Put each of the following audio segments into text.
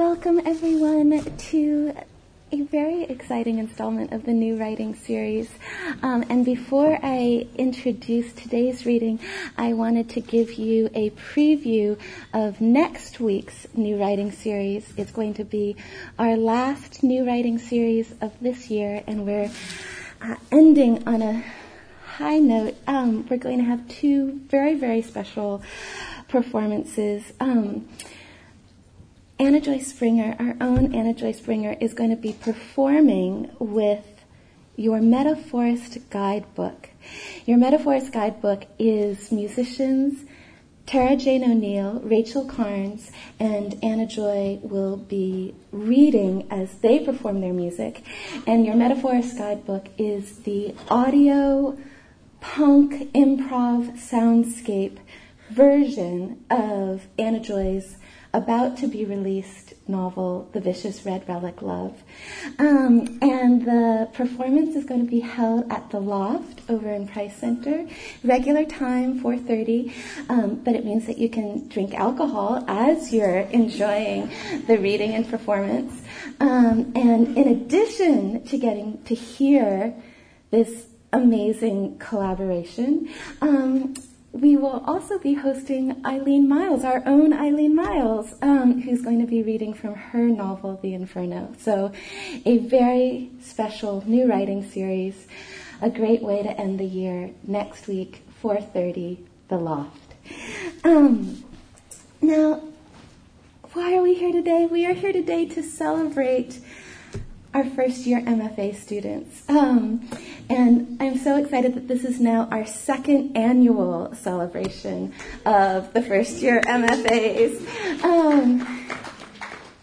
Welcome, everyone, to a very exciting installment of the new writing series. Um, and before I introduce today's reading, I wanted to give you a preview of next week's new writing series. It's going to be our last new writing series of this year, and we're uh, ending on a high note. Um, we're going to have two very, very special performances. Um, Anna Joy Springer, our own Anna Joy Springer, is going to be performing with your Metaphorist Guidebook. Your Metaphorist Guidebook is musicians Tara Jane O'Neil, Rachel Carns, and Anna Joy will be reading as they perform their music. And your Metaphorist Guidebook is the audio punk improv soundscape version of Anna Joy's about to be released novel, The Vicious Red Relic Love. Um, and the performance is going to be held at the Loft over in Price Center. Regular time, 4.30, um, but it means that you can drink alcohol as you're enjoying the reading and performance. Um, and in addition to getting to hear this amazing collaboration, um, we will also be hosting Eileen Myles, our own Eileen Myles, um, who's going to be reading from her novel, The Inferno. So, a very special new writing series, a great way to end the year. Next week, 4:30, The Loft. Um, now, why are we here today? We are here today to celebrate our first year MFA students. Um, and I'm so excited that this is now our second annual celebration of the first year MFAs. Um,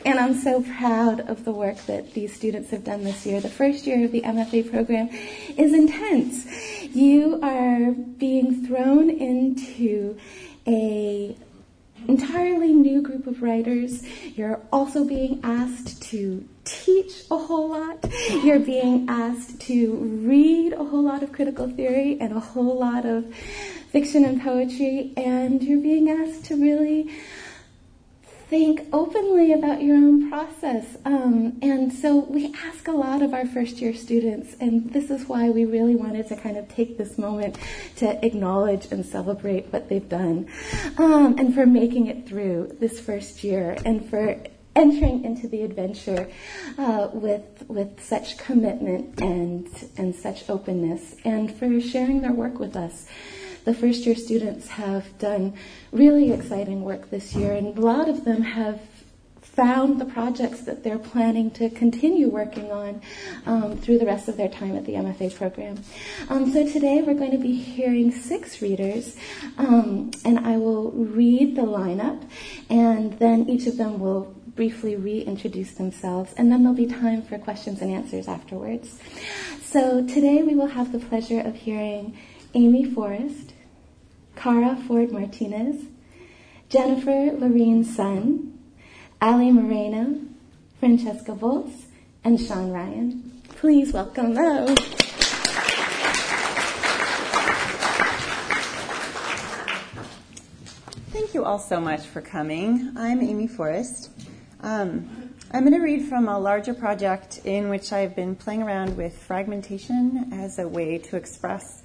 and I'm so proud of the work that these students have done this year. The first year of the MFA program is intense. You are being thrown into a entirely new group of writers. You're also being asked to teach a whole lot. You're being asked to read a whole lot of critical theory and a whole lot of fiction and poetry, and you're being asked to really think openly about your own process. Um, and so we ask a lot of our first year students, and this is why we really wanted to kind of take this moment to acknowledge and celebrate what they've done, um, and for making it through this first year, and for entering into the adventure uh, with with such commitment and and such openness, and for sharing their work with us. The first year students have done really exciting work this year, and a lot of them have found the projects that they're planning to continue working on um, through the rest of their time at the MFA program. Um, so today we're going to be hearing six readers, um, and I will read the lineup, and then each of them will briefly reintroduce themselves, and then there'll be time for questions and answers afterwards. So today we will have the pleasure of hearing Amy Forrest, Kara Ford Martinez, Jennifer Lorene Sun, Allie Moreno, Franciszka Voietz, and Sean Ryan. Please welcome them. Thank you all so much for coming. I'm Amy Forrest. Um, I'm going to read from a larger project in which I've been playing around with fragmentation as a way to express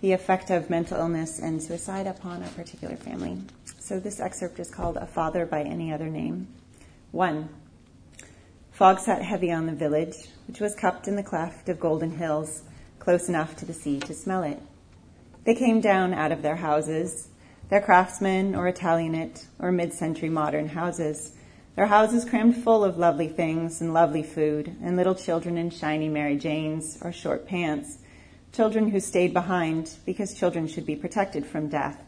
the effect of mental illness and suicide upon a particular family. So this excerpt is called A Father by Any Other Name. 1. Fog sat heavy on the village, which was cupped in the cleft of golden hills, close enough to the sea to smell it. They came down out of their houses, their craftsmen or Italianate or mid-century modern houses, their houses crammed full of lovely things and lovely food, and little children in shiny Mary Janes or short pants. Children who stayed behind because children should be protected from death.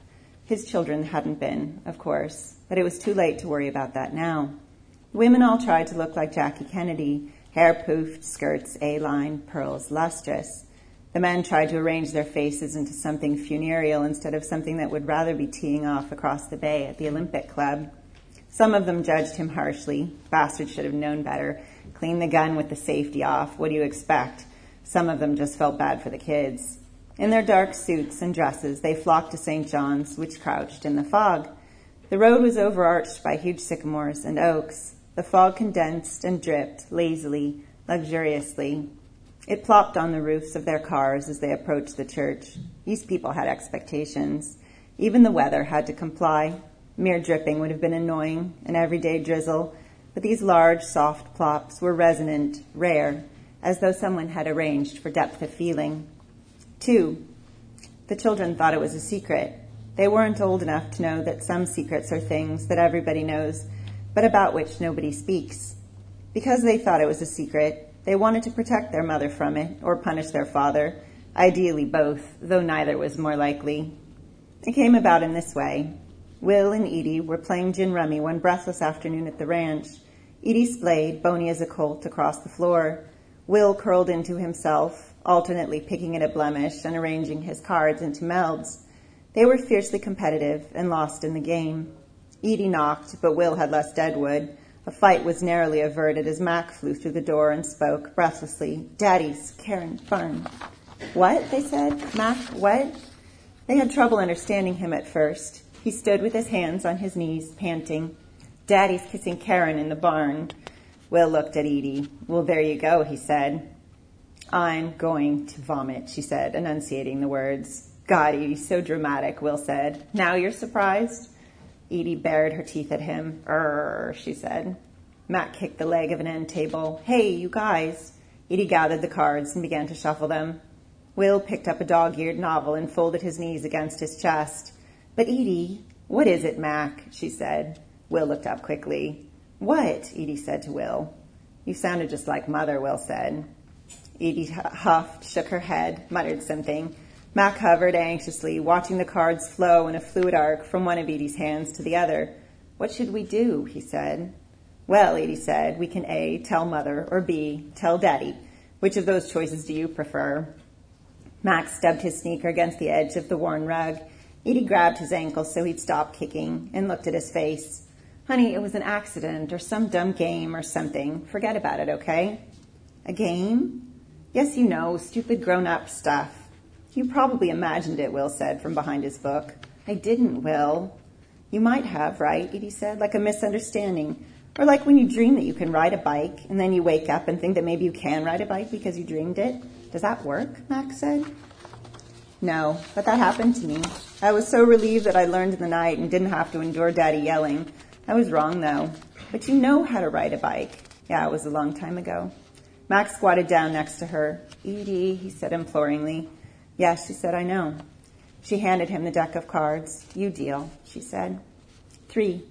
His children hadn't been, of course, but it was too late to worry about that now. Women all tried to look like Jackie Kennedy, hair poofed, skirts A-line, pearls lustrous. The men tried to arrange their faces into something funereal instead of something that would rather be teeing off across the bay at the Olympic Club. Some of them judged him harshly. Bastard should have known better. Clean the gun with the safety off. What do you expect? Some of them just felt bad for the kids. In their dark suits and dresses, they flocked to St. John's, which crouched in the fog. The road was overarched by huge sycamores and oaks. The fog condensed and dripped lazily, luxuriously. It plopped on the roofs of their cars as they approached the church. These people had expectations. Even the weather had to comply. Mere dripping would have been annoying, an everyday drizzle, but these large, soft plops were resonant, rare, as though someone had arranged for depth of feeling. Two, the children thought it was a secret. They weren't old enough to know that some secrets are things that everybody knows, but about which nobody speaks. Because they thought it was a secret, they wanted to protect their mother from it or punish their father, ideally both, though neither was more likely. It came about in this way. Will and Edie were playing gin rummy one breathless afternoon at the ranch. Edie splayed, bony as a colt, across the floor. Will curled into himself, alternately picking at a blemish and arranging his cards into melds. They were fiercely competitive and lost in the game. Edie knocked, but Will had less deadwood. A fight was narrowly averted as Mac flew through the door and spoke breathlessly. Daddy's Karen Farm. What? they said. Mac, what? They had trouble understanding him at first. He stood with his hands on his knees, panting. Daddy's kissing Karen in the barn. Will looked at Edie. Well, there you go, he said. I'm going to vomit, she said, enunciating the words. God, Edie's so dramatic, Will said. Now you're surprised? Edie bared her teeth at him. Err, she said. Matt kicked the leg of an end table. Hey, you guys. Edie gathered the cards and began to shuffle them. Will picked up a dog-eared novel and folded his knees against his chest. But Edie, what is it, Mac? she said. Will looked up quickly. What? Edie said to Will. You sounded just like mother, Will said. Edie huffed, shook her head, muttered something. Mac hovered anxiously, watching the cards flow in a fluid arc from one of Edie's hands to the other. What should we do? he said. Well, Edie said, we can A, tell mother, or B, tell daddy. Which of those choices do you prefer? Max stubbed his sneaker against the edge of the worn rug. Edie grabbed his ankle so he'd stop kicking and looked at his face. Honey, it was an accident or some dumb game or something. Forget about it, okay? A game? Yes, you know, stupid grown up stuff. You probably imagined it, Will said from behind his book. I didn't, Will. You might have, right? Edie said, like a misunderstanding. Or like when you dream that you can ride a bike and then you wake up and think that maybe you can ride a bike because you dreamed it. Does that work? Max said. No, but that happened to me. I was so relieved that I learned in the night and didn't have to endure daddy yelling. I was wrong though. But you know how to ride a bike. Yeah, it was a long time ago. Max squatted down next to her. Edie, he said imploringly. Yes, she said, I know. She handed him the deck of cards. You deal, she said. Three.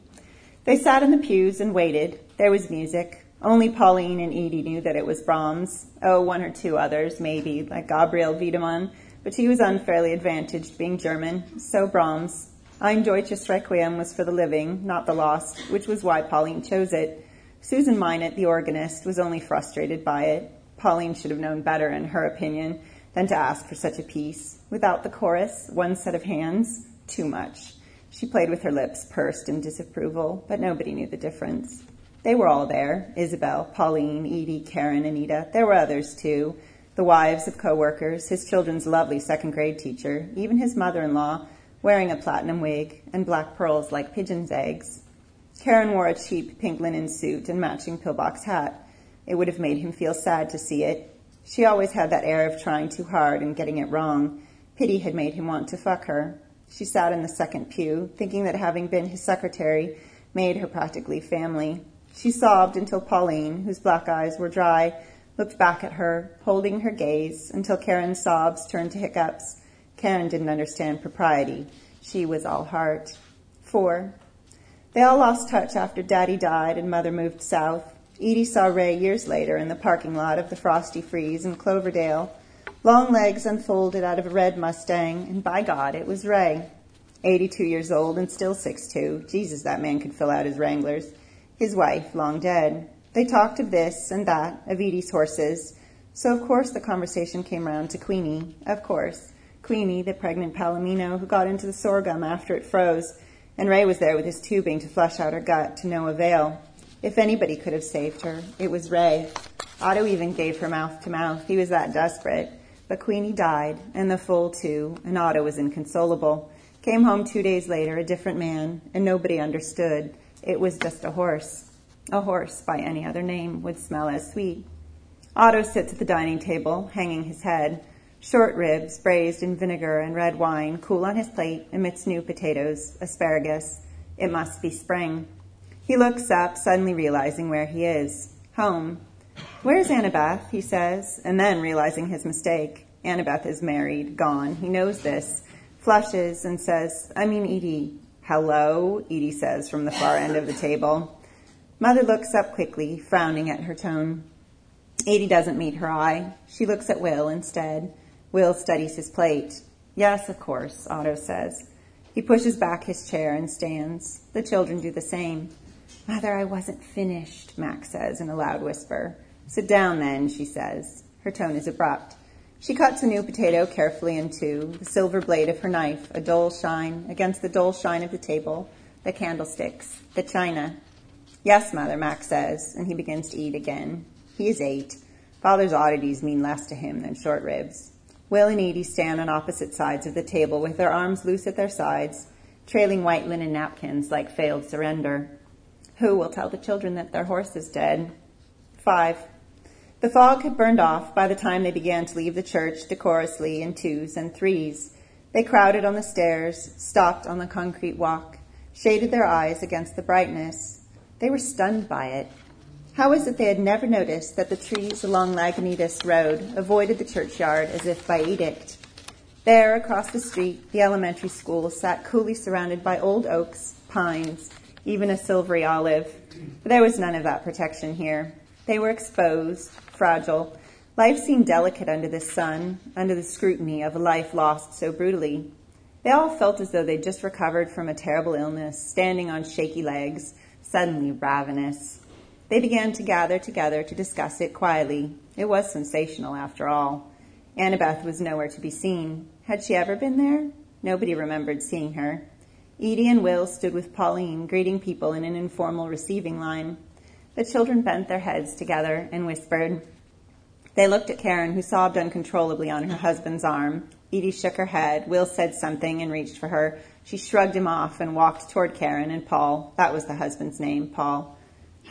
They sat in the pews and waited. There was music. Only Pauline and Edie knew that it was Brahms. Oh, one or two others, maybe, like Gabriel Wiedemann but he was unfairly advantaged being German, so Brahms. Ein Deutsches Requiem was for the living, not the lost, which was why Pauline chose it. Susan Minot, the organist, was only frustrated by it. Pauline should have known better, in her opinion, than to ask for such a piece. Without the chorus, one set of hands, too much. She played with her lips pursed in disapproval, but nobody knew the difference. They were all there Isabel, Pauline, Edie, Karen, Anita. There were others too the wives of coworkers, his children's lovely second grade teacher, even his mother-in-law, wearing a platinum wig and black pearls like pigeon's eggs. Karen wore a cheap pink linen suit and matching pillbox hat. It would have made him feel sad to see it. She always had that air of trying too hard and getting it wrong. Pity had made him want to fuck her. She sat in the second pew, thinking that having been his secretary made her practically family. She sobbed until Pauline, whose black eyes were dry, looked back at her, holding her gaze until Karen's sobs turned to hiccups. Karen didn't understand propriety. She was all heart. Four. They all lost touch after Daddy died and Mother moved south. Edie saw Ray years later in the parking lot of the Frosty Freeze in Cloverdale. Long legs unfolded out of a red Mustang, and by God, it was Ray. 82 years old and still 6'2". Jesus, that man could fill out his Wranglers. His wife, long dead. They talked of this and that, of Edie's horses. So of course the conversation came round to Queenie. Of course. Queenie, the pregnant palomino who got into the sorghum after it froze, and Ray was there with his tubing to flush out her gut to no avail. If anybody could have saved her, it was Ray. Otto even gave her mouth to mouth. He was that desperate. But Queenie died, and the foal too, and Otto was inconsolable. Came home two days later, a different man, and nobody understood. It was just a horse. A horse by any other name would smell as sweet. Otto sits at the dining table, hanging his head. Short ribs, braised in vinegar and red wine, cool on his plate amidst new potatoes, asparagus. It must be spring. He looks up, suddenly realizing where he is. Home. Where's Annabeth? he says, and then realizing his mistake. Annabeth is married, gone. He knows this. Flushes and says, I mean, Edie. Hello, Edie says from the far end of the table. Mother looks up quickly, frowning at her tone. Edie doesn't meet her eye. She looks at Will instead. Will studies his plate. Yes, of course, Otto says. He pushes back his chair and stands. The children do the same. Mother, I wasn't finished, Max says in a loud whisper. Sit down then, she says. Her tone is abrupt. She cuts a new potato carefully in two, the silver blade of her knife, a dull shine against the dull shine of the table, the candlesticks, the china. Yes, mother, Max says, and he begins to eat again. He is eight. Father's oddities mean less to him than short ribs. Will and Edie stand on opposite sides of the table with their arms loose at their sides, trailing white linen napkins like failed surrender. Who will tell the children that their horse is dead? Five. The fog had burned off by the time they began to leave the church decorously in twos and threes. They crowded on the stairs, stopped on the concrete walk, shaded their eyes against the brightness. They were stunned by it. How was it they had never noticed that the trees along Lagunitas Road avoided the churchyard as if by edict? There, across the street, the elementary school sat coolly surrounded by old oaks, pines, even a silvery olive. But there was none of that protection here. They were exposed, fragile. Life seemed delicate under the sun, under the scrutiny of a life lost so brutally. They all felt as though they'd just recovered from a terrible illness, standing on shaky legs, suddenly ravenous. They began to gather together to discuss it quietly. It was sensational, after all. Annabeth was nowhere to be seen. Had she ever been there? Nobody remembered seeing her. Edie and Will stood with Pauline, greeting people in an informal receiving line. The children bent their heads together and whispered. They looked at Karen, who sobbed uncontrollably on her husband's arm. Edie shook her head. Will said something and reached for her. She shrugged him off and walked toward Karen and Paul. That was the husband's name, Paul.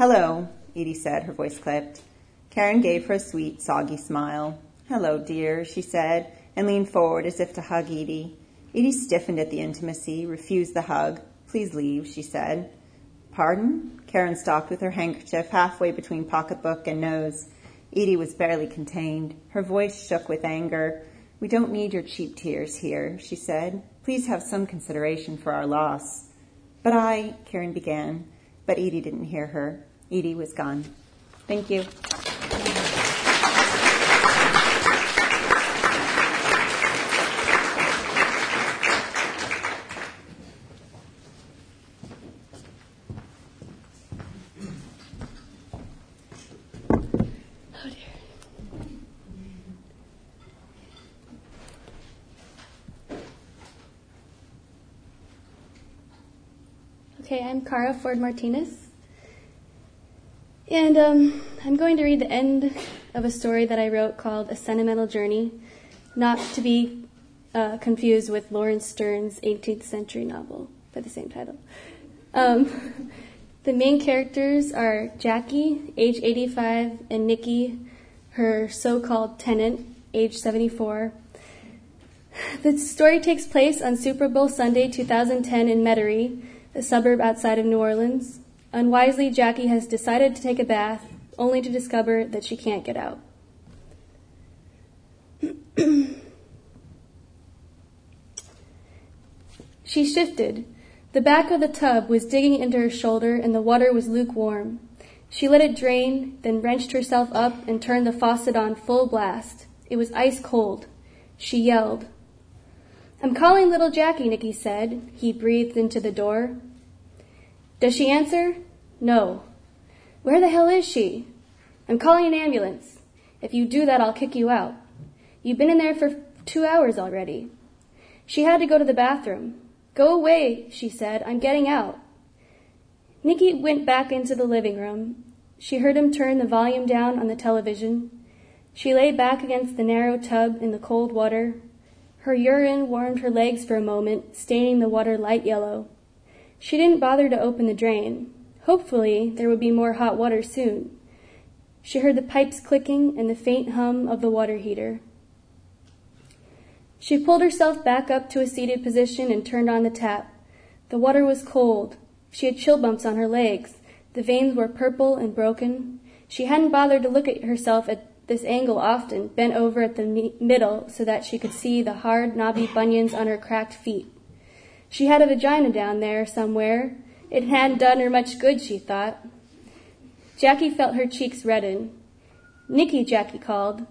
Hello, Edie said, her voice clipped. Karen gave her a sweet, soggy smile. Hello, dear, she said, and leaned forward as if to hug Edie. Edie stiffened at the intimacy, refused the hug. Please leave, she said. Pardon? Karen stopped with her handkerchief halfway between pocketbook and nose. Edie was barely contained. Her voice shook with anger. We don't need your cheap tears here, she said. Please have some consideration for our loss. But I, Karen began, but Edie didn't hear her. Edie was gone. Thank you. Okay, I'm Kara Ford Martinez. And um, I'm going to read the end of a story that I wrote called A Sentimental Journey, not to be uh, confused with Laurence Sterne's 18th century novel by the same title. Um, the main characters are Jackie, age 85, and Nikki, her so called tenant, age 74. The story takes place on Super Bowl Sunday 2010 in Metairie a suburb outside of New Orleans. Unwisely, Jackie has decided to take a bath, only to discover that she can't get out. she shifted. The back of the tub was digging into her shoulder and the water was lukewarm. She let it drain, then wrenched herself up and turned the faucet on full blast. It was ice cold. She yelled. I'm calling little Jackie, Nicky said. He breathed into the door. Does she answer? No. Where the hell is she? I'm calling an ambulance. If you do that, I'll kick you out. You've been in there for two hours already. She had to go to the bathroom. Go away, she said. I'm getting out. Nikki went back into the living room. She heard him turn the volume down on the television. She lay back against the narrow tub in the cold water, her urine warmed her legs for a moment, staining the water light yellow. She didn't bother to open the drain. Hopefully, there would be more hot water soon. She heard the pipes clicking and the faint hum of the water heater. She pulled herself back up to a seated position and turned on the tap. The water was cold. She had chill bumps on her legs. The veins were purple and broken. She hadn't bothered to look at herself at this angle often, bent over at the middle so that she could see the hard, knobby bunions on her cracked feet. She had a vagina down there somewhere. It hadn't done her much good, she thought. Jackie felt her cheeks redden. Nicky, Jackie called.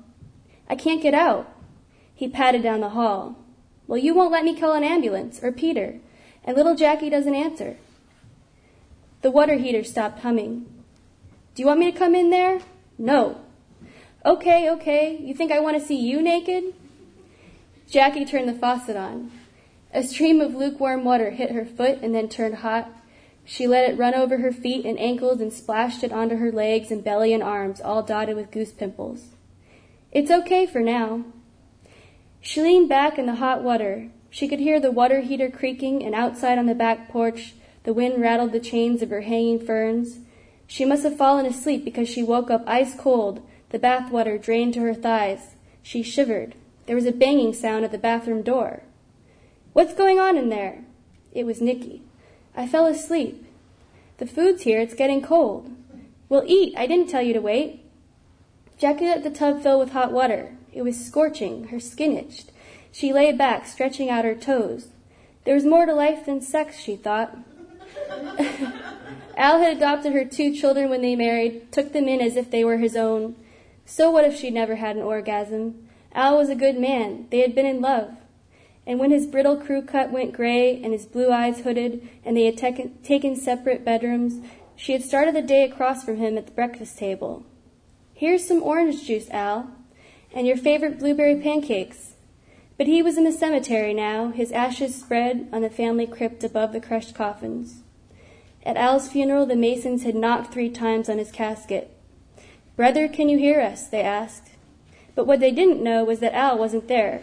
I can't get out. He patted down the hall. Well, you won't let me call an ambulance, or Peter, and little Jackie doesn't answer. The water heater stopped humming. Do you want me to come in there? No. Okay, okay. You think I want to see you naked? Jackie turned the faucet on. A stream of lukewarm water hit her foot and then turned hot. She let it run over her feet and ankles and splashed it onto her legs and belly and arms, all dotted with goose pimples. It's okay for now. She leaned back in the hot water. She could hear the water heater creaking, and outside on the back porch, the wind rattled the chains of her hanging ferns. She must have fallen asleep because she woke up ice cold, the bath water drained to her thighs. She shivered. There was a banging sound at the bathroom door. What's going on in there? It was Nicky. I fell asleep. The food's here. It's getting cold. Well, eat. I didn't tell you to wait. Jackie let the tub fill with hot water. It was scorching. Her skin itched. She lay back, stretching out her toes. There was more to life than sex, she thought. Al had adopted her two children when they married, took them in as if they were his own. So what if she'd never had an orgasm? Al was a good man. They had been in love. And when his brittle crew cut went gray and his blue eyes hooded and they had te- taken separate bedrooms, she had started the day across from him at the breakfast table. Here's some orange juice, Al, and your favorite blueberry pancakes. But he was in the cemetery now, his ashes spread on the family crypt above the crushed coffins. At Al's funeral, the Masons had knocked three times on his casket. Brother, can you hear us? they asked. But what they didn't know was that Al wasn't there.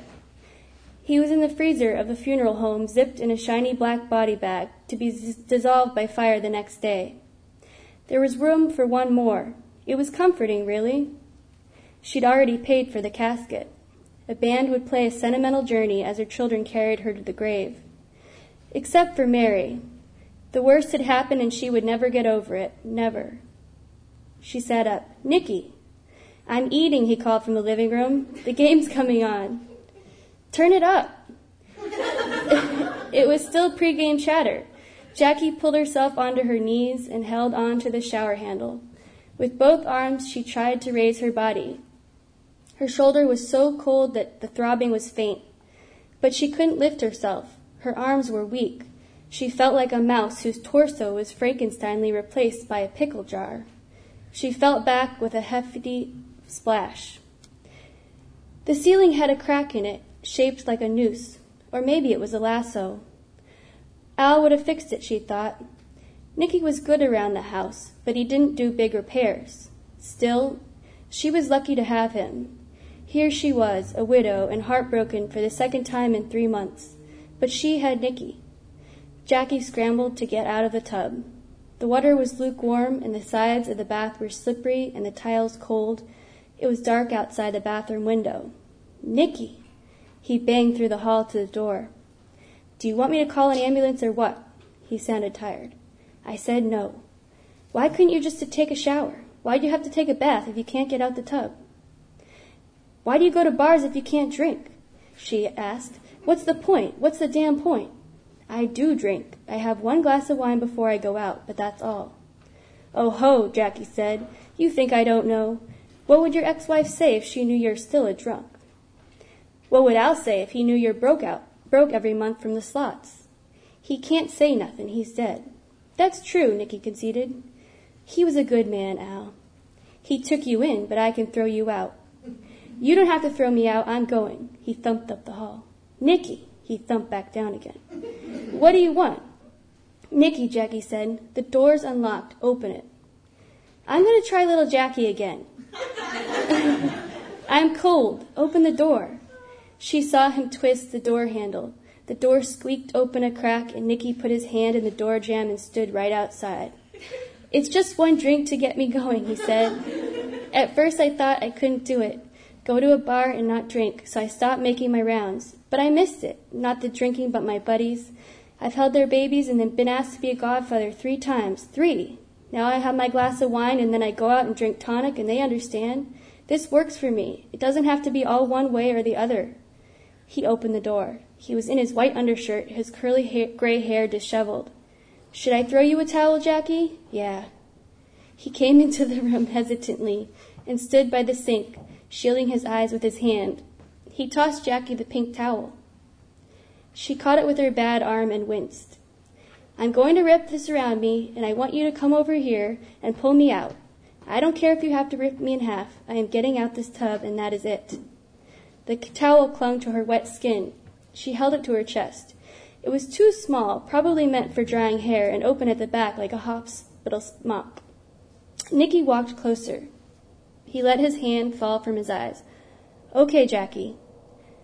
He was in the freezer of a funeral home, zipped in a shiny black body bag, to be z- dissolved by fire the next day. There was room for one more. It was comforting, really. She'd already paid for the casket. A band would play a sentimental journey as her children carried her to the grave. Except for Mary, the worst had happened and she would never get over it. Never. She sat up. Nicky. I'm eating, he called from the living room. The game's coming on. Turn it up. it was still pregame chatter. Jackie pulled herself onto her knees and held on to the shower handle. With both arms, she tried to raise her body. Her shoulder was so cold that the throbbing was faint. But she couldn't lift herself. Her arms were weak. She felt like a mouse whose torso was Frankensteinly replaced by a pickle jar. She felt back with a hefty splash. The ceiling had a crack in it, shaped like a noose, or maybe it was a lasso. Al would have fixed it, she thought. Nicky was good around the house, but he didn't do big repairs. Still, she was lucky to have him. Here she was, a widow and heartbroken for the second time in three months, but she had Nicky. Jackie scrambled to get out of the tub. The water was lukewarm, and the sides of the bath were slippery and the tiles cold. It was dark outside the bathroom window. Nicky! He banged through the hall to the door. Do you want me to call an ambulance or what? He sounded tired. I said no. Why couldn't you just take a shower? Why'd you have to take a bath if you can't get out the tub? Why do you go to bars if you can't drink? She asked. What's the point? What's the damn point? I do drink. I have one glass of wine before I go out, but that's all. Oh ho, Jackie said. You think I don't know. What would your ex-wife say if she knew you're still a drunk? What would Al say if he knew you're broke out, broke every month from the slots? He can't say nothing. He's dead. That's true, Nicky conceded. He was a good man, Al. He took you in, but I can throw you out. You don't have to throw me out. I'm going. He thumped up the hall. Nicky, he thumped back down again. What do you want? Nicky, Jackie said. The door's unlocked. Open it. I'm going to try little Jackie again. I'm cold. Open the door. She saw him twist the door handle. The door squeaked open a crack, and Nicky put his hand in the door jamb and stood right outside. It's just one drink to get me going, he said. At first I thought I couldn't do it. Go to a bar and not drink, so I stopped making my rounds. But I missed it. Not the drinking, but my buddies. I've held their babies and then been asked to be a godfather three times. Three! Now I have my glass of wine and then I go out and drink tonic and they understand. This works for me. It doesn't have to be all one way or the other. He opened the door. He was in his white undershirt, his curly hair, gray hair disheveled. Should I throw you a towel, Jackie? Yeah. He came into the room hesitantly and stood by the sink, shielding his eyes with his hand. He tossed Jackie the pink towel. She caught it with her bad arm and winced. I'm going to wrap this around me, and I want you to come over here and pull me out. I don't care if you have to rip me in half. I am getting out this tub, and that is it. The towel clung to her wet skin. She held it to her chest. It was too small, probably meant for drying hair, and open at the back like a hospital mop. Nicky walked closer. He let his hand fall from his eyes. Okay, Jackie.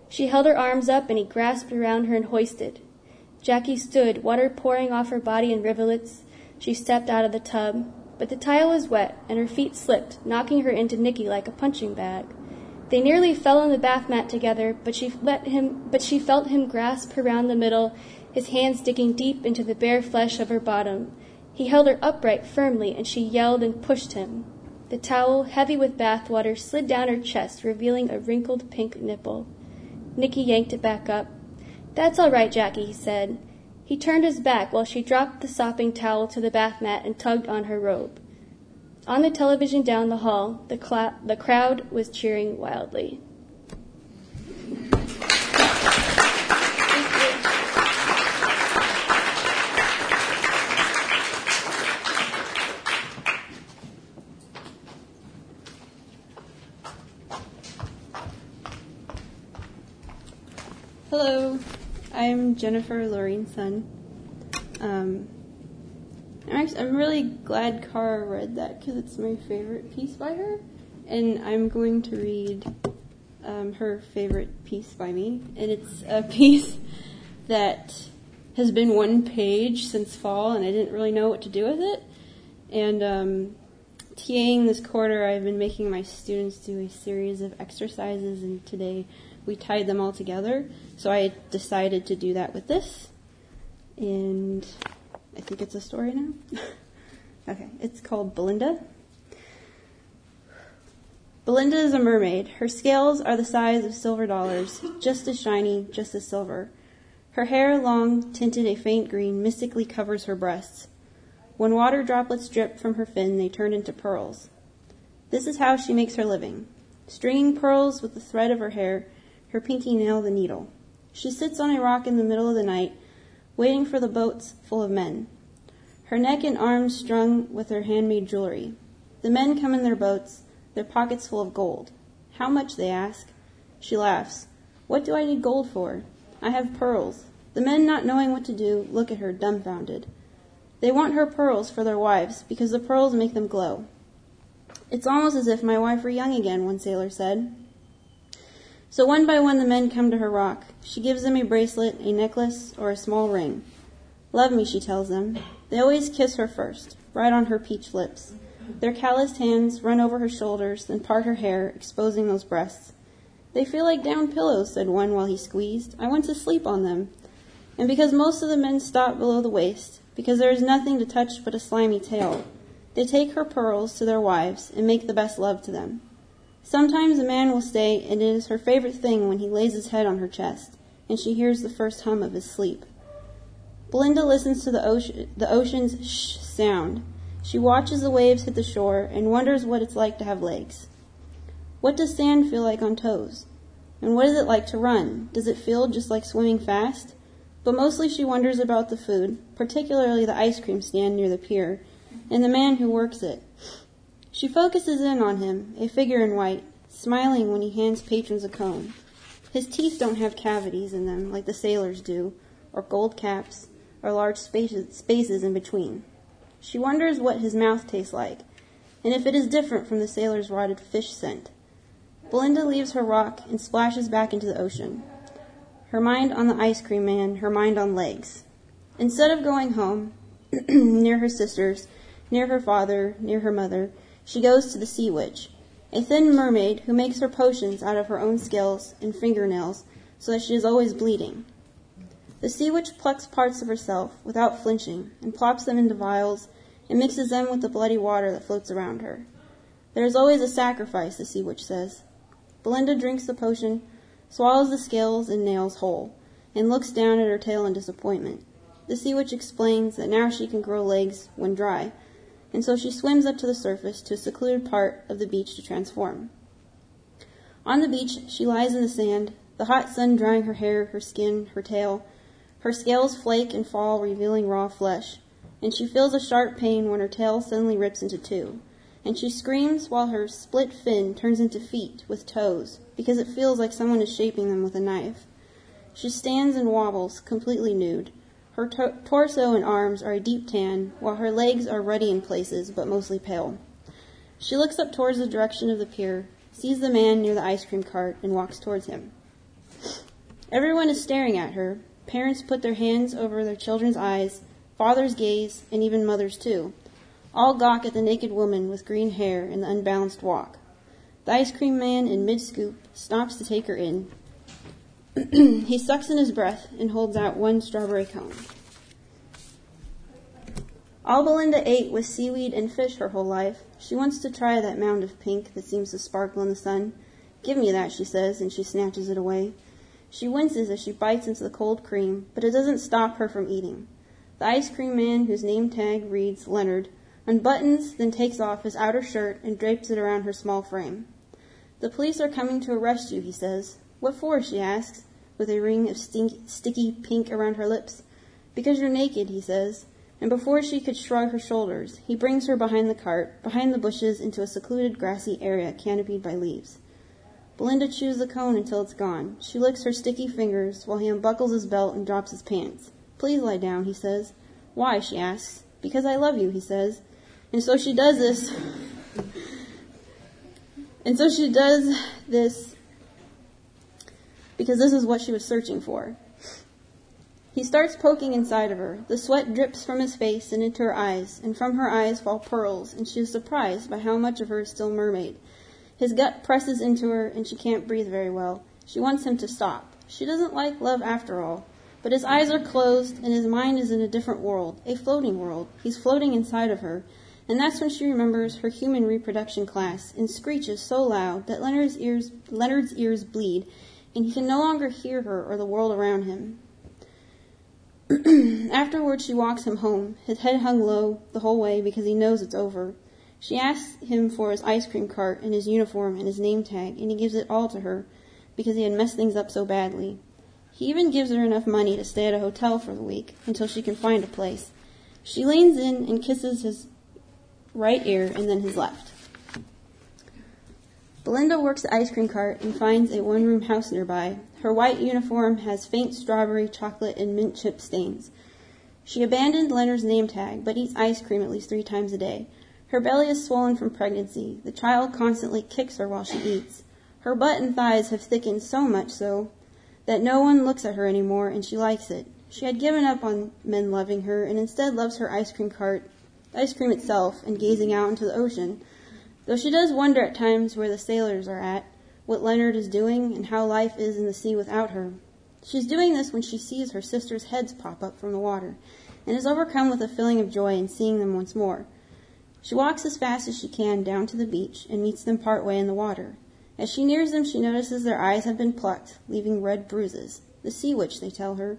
She held her arms up and he grasped around her and hoisted. Jackie stood, water pouring off her body in rivulets. She stepped out of the tub, but the tile was wet and her feet slipped, knocking her into Nicky like a punching bag. They nearly fell on the bath mat together, but she let him but she felt him grasp her round the middle, his hands digging deep into the bare flesh of her bottom. He held her upright firmly and she yelled and pushed him. The towel, heavy with bath water, slid down her chest, revealing a wrinkled pink nipple. Nicky yanked it back up. That's all right, Jackie, he said. He turned his back while she dropped the sopping towel to the bath mat and tugged on her robe. On the television down the hall, the, cl- the crowd was cheering wildly. Hello, I'm Jennifer Lorraine Sun. Um, I'm, really glad Kara read that because it's my favorite piece by her, and I'm going to read um, her favorite piece by me, and it's a piece that has been one page since fall, and I didn't really know what to do with it. And um, TAing this quarter, I've been making my students do a series of exercises, and today we tied them all together. So I decided to do that with this. And I think it's a story now. okay, it's called Belinda. Belinda is a mermaid. Her scales are the size of silver dollars, just as shiny, just as silver. Her hair, long, tinted a faint green, mystically covers her breasts. When water droplets drip from her fin, they turn into pearls. This is how she makes her living. Stringing pearls with the thread of her hair, her pinky nail the needle. She sits on a rock in the middle of the night, waiting for the boats full of men. Her neck and arms strung with her handmade jewelry. The men come in their boats, their pockets full of gold. How much, they ask. She laughs. What do I need gold for? I have pearls. The men, not knowing what to do, look at her dumbfounded. They want her pearls for their wives because the pearls make them glow. It's almost as if my wife were young again, one sailor said. So one by one the men come to her rock. She gives them a bracelet, a necklace, or a small ring. Love me, she tells them. They always kiss her first, right on her peach lips. Their calloused hands run over her shoulders, then part her hair, exposing those breasts. They feel like down pillows, said one while he squeezed. I went to sleep on them. And because most of the men stop below the waist, because there is nothing to touch but a slimy tail, they take her pearls to their wives and make the best love to them. Sometimes a man will say it is her favorite thing when he lays his head on her chest, and she hears the first hum of his sleep. Belinda listens to the, ocean, the ocean's shh sound. She watches the waves hit the shore and wonders what it's like to have legs. What does sand feel like on toes? And what is it like to run? Does it feel just like swimming fast? But mostly she wonders about the food, particularly the ice cream stand near the pier, and the man who works it. She focuses in on him, a figure in white, smiling when he hands patrons a cone. His teeth don't have cavities in them like the sailors do, or gold caps, or large spaces, spaces in between. She wonders what his mouth tastes like, and if it is different from the sailor's rotted fish scent. Belinda leaves her rock and splashes back into the ocean. Her mind on the ice cream man, her mind on legs. Instead of going home, near her sisters, near her father, near her mother, she goes to the sea witch, a thin mermaid who makes her potions out of her own scales and fingernails so that she is always bleeding. The sea witch plucks parts of herself without flinching and plops them into vials and mixes them with the bloody water that floats around her. There is always a sacrifice, the sea witch says. Belinda drinks the potion, swallows the scales and nails whole, and looks down at her tail in disappointment. The sea witch explains that now she can grow legs when dry, and so she swims up to the surface to a secluded part of the beach to transform. On the beach, she lies in the sand, the hot sun drying her hair, her skin, her tail. Her scales flake and fall, revealing raw flesh, and she feels a sharp pain when her tail suddenly rips into two and she screams while her split fin turns into feet with toes because it feels like someone is shaping them with a knife. She stands and wobbles, completely nude. Her to- torso and arms are a deep tan, while her legs are ruddy in places, but mostly pale. She looks up towards the direction of the pier, sees the man near the ice cream cart, and walks towards him. Everyone is staring at her. Parents put their hands over their children's eyes, fathers gaze, and even mothers too. All gawk at the naked woman with green hair and the unbalanced walk. The ice cream man in mid scoop stops to take her in. he sucks in his breath and holds out one strawberry cone. All Belinda ate was seaweed and fish her whole life. She wants to try that mound of pink that seems to sparkle in the sun. Give me that, she says, and she snatches it away. She winces as she bites into the cold cream, but it doesn't stop her from eating. The ice cream man, whose name tag reads Leonard, unbuttons, then takes off his outer shirt and drapes it around her small frame. The police are coming to arrest you, he says. What for? she asks, with a ring of stink, sticky pink around her lips. Because you're naked, he says. And before she could shrug her shoulders, he brings her behind the cart, behind the bushes, into a secluded grassy area canopied by leaves. Belinda chews the cone until it's gone. She licks her sticky fingers while he unbuckles his belt and drops his pants. Please lie down, he says. Why? she asks. Because I love you, he says. And so she does this. And so she does this because this is what she was searching for. He starts poking inside of her. The sweat drips from his face and into her eyes, and from her eyes fall pearls, and she is surprised by how much of her is still mermaid. His gut presses into her, and she can't breathe very well. She wants him to stop. She doesn't like love after all. But his eyes are closed, and his mind is in a different world, a floating world. He's floating inside of her, and that's when she remembers her human reproduction class and screeches so loud that Leonard's ears, Leonard's ears bleed, and he can no longer hear her or the world around him. Afterwards, she walks him home, his head hung low the whole way because he knows it's over. She asks him for his ice cream cart and his uniform and his name tag, and he gives it all to her because he had messed things up so badly. He even gives her enough money to stay at a hotel for the week until she can find a place. She leans in and kisses his right ear, and then his left. Belinda works the ice cream cart and finds a one room house nearby. Her white uniform has faint strawberry, chocolate, and mint chip stains. She abandoned Leonard's name tag, but eats ice cream at least three times a day. Her belly is swollen from pregnancy. The child constantly kicks her while she eats. Her butt and thighs have thickened so much so that no one looks at her anymore, and she likes it. She had given up on men loving her and instead loves her ice cream cart ice cream itself and gazing out into the ocean, though she does wonder at times where the sailors are at, what Leonard is doing, and how life is in the sea without her. She's doing this when she sees her sisters' heads pop up from the water, and is overcome with a feeling of joy in seeing them once more. She walks as fast as she can down to the beach and meets them part way in the water. As she nears them, she notices their eyes have been plucked, leaving red bruises. The sea witch, they tell her.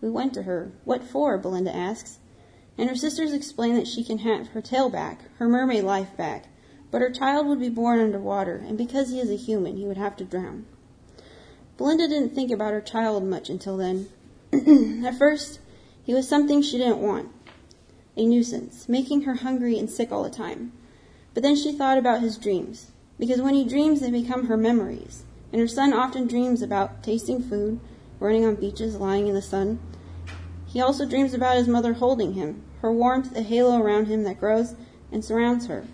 We went to her. What for? Belinda asks and her sisters explain that she can have her tail back, her mermaid life back, but her child would be born underwater, and because he is a human, he would have to drown. Belinda didn't think about her child much until then. At first, he was something she didn't want, a nuisance, making her hungry and sick all the time. But then she thought about his dreams, because when he dreams, they become her memories, and her son often dreams about tasting food, running on beaches, lying in the sun. He also dreams about his mother holding him, her warmth a halo around him that grows and surrounds her.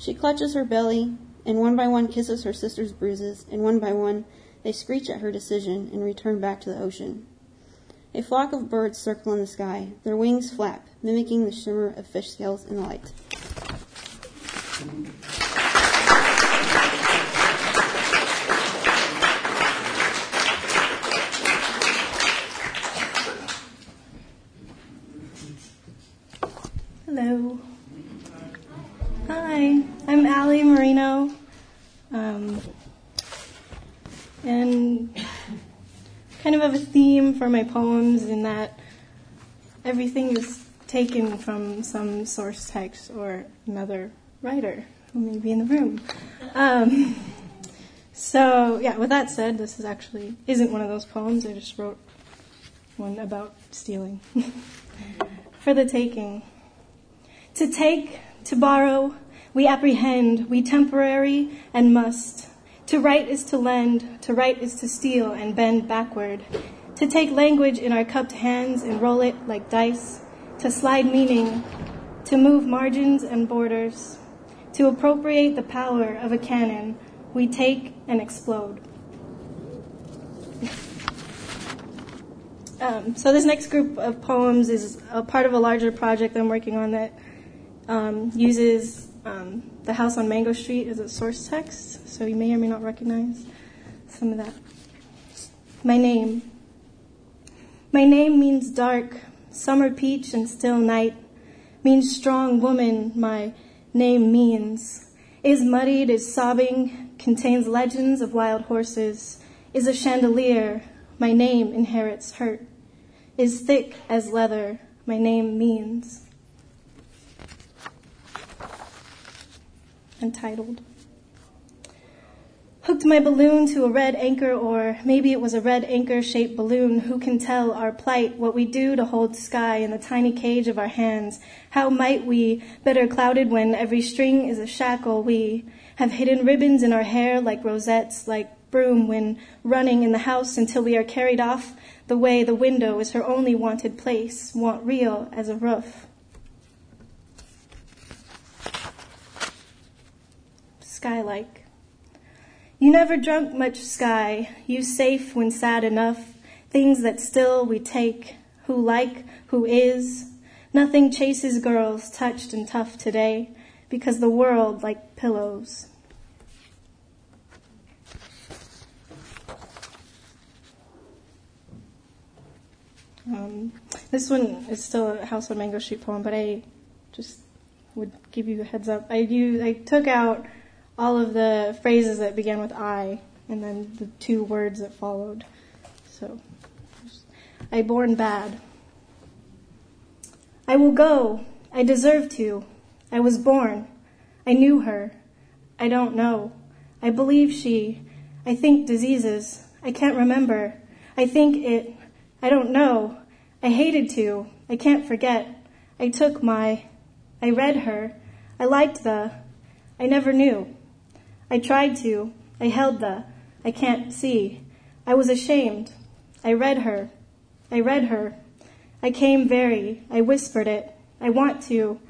She clutches her belly, and one by one kisses her sister's bruises, and one by one they screech at her decision and return back to the ocean. A flock of birds circle in the sky. Their wings flap, mimicking the shimmer of fish scales in the light. My poems in that everything is taken from some source text or another writer who may be in the room. Um, so yeah, with that said, this is actually isn't one of those poems. I just wrote one about stealing for the taking. To take, to borrow, we apprehend, we temporary and must. To write is to lend, to write is to steal and bend backward. To take language in our cupped hands and roll it like dice. To slide meaning, to move margins and borders. To appropriate the power of a cannon, we take and explode. um, so this next group of poems is a part of a larger project I'm working on that um, uses um, the house on Mango Street as a source text, so you may or may not recognize some of that. My name. My name means dark, summer peach and still night, means strong woman, my name means. Is muddied, is sobbing, contains legends of wild horses, is a chandelier, my name inherits hurt, is thick as leather, my name means. entitled. Hooked my balloon to a red anchor, or maybe it was a red anchor shaped balloon. Who can tell our plight, what we do to hold sky in the tiny cage of our hands? How might we, better clouded when every string is a shackle, we have hidden ribbons in our hair like rosettes, like broom when running in the house until we are carried off the way the window is her only wanted place, want real as a roof. sky-like. You never drunk much sky, you safe when sad enough, things that still we take, who like, who is. Nothing chases girls touched and tough today, because the world like pillows. Um, this one is still a House on Mango Street poem, but I just would give you a heads up. I use, I took out all of the phrases that began with I and then the two words that followed. So, I born bad. I will go. I deserve to. I was born. I knew her. I don't know. I believe she. I think diseases. I can't remember. I think it. I don't know. I hated to. I can't forget. I took my. I read her. I liked the. I never knew. I tried to. I held the. I can't see. I was ashamed. I read her. I read her. I came very. I whispered it. I want to.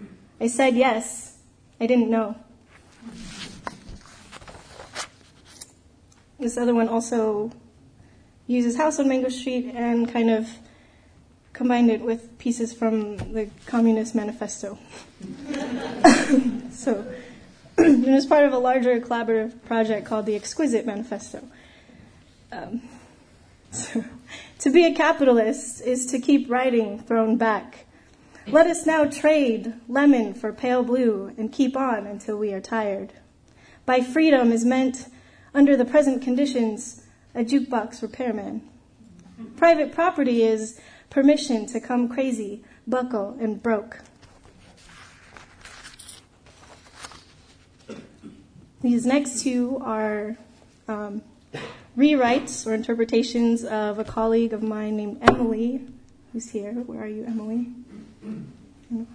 I said yes. I didn't know. This other one also uses House on Mango Street and kind of combined it with pieces from the Communist Manifesto. so and it was part of a larger collaborative project called the Exquisite Manifesto. Um, so, to be a capitalist is to keep writing thrown back. Let us now trade lemon for pale blue and keep on until we are tired. By freedom is meant, under the present conditions, a jukebox repairman. Private property is permission to come crazy, buckle, and broke. These next two are um, rewrites or interpretations of a colleague of mine named Emily, who's here. Where are you, Emily?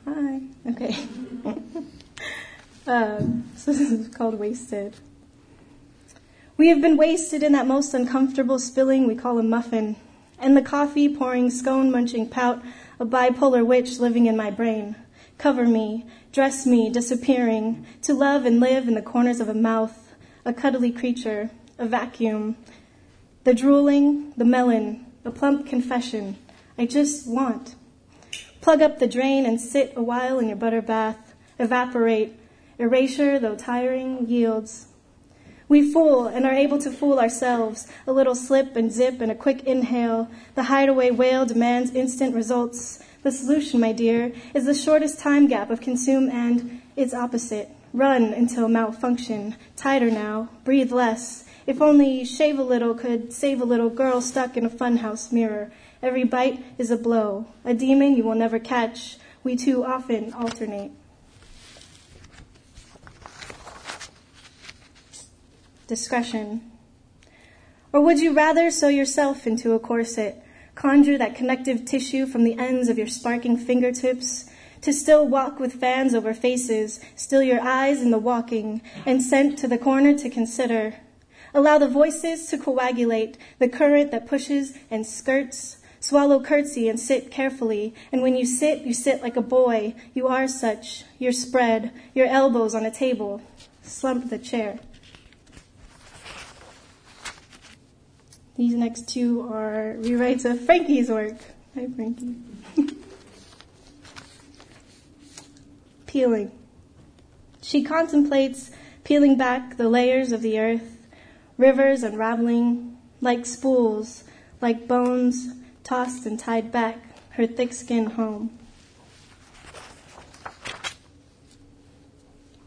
Hi. Okay. um, so this is called Wasted. We have been wasted in that most uncomfortable spilling we call a muffin, and the coffee pouring, scone munching pout, a bipolar witch living in my brain. Cover me, dress me, disappearing, to love and live in the corners of a mouth, a cuddly creature, a vacuum. The drooling, the melon, the plump confession. I just want. Plug up the drain and sit a while in your butter bath, evaporate, Erasure, though tiring, yields. We fool and are able to fool ourselves. A little slip and zip and a quick inhale. The hideaway whale demands instant results. The solution, my dear, is the shortest time gap of consume and its opposite. Run until malfunction. Tighter now. Breathe less. If only shave a little could save a little girl stuck in a funhouse mirror. Every bite is a blow. A demon you will never catch. We too often alternate. Discretion. Or would you rather sew yourself into a corset? Conjure that connective tissue from the ends of your sparking fingertips to still walk with fans over faces, still your eyes in the walking, and sent to the corner to consider. Allow the voices to coagulate, the current that pushes and skirts. Swallow curtsy and sit carefully, and when you sit, you sit like a boy. You are such. You're spread, your elbows on a table. Slump the chair. These next two are rewrites of Frankie's work. Hi, Frankie. Peeling. She contemplates peeling back the layers of the earth, rivers unraveling like spools, like bones tossed and tied back, her thick skin home.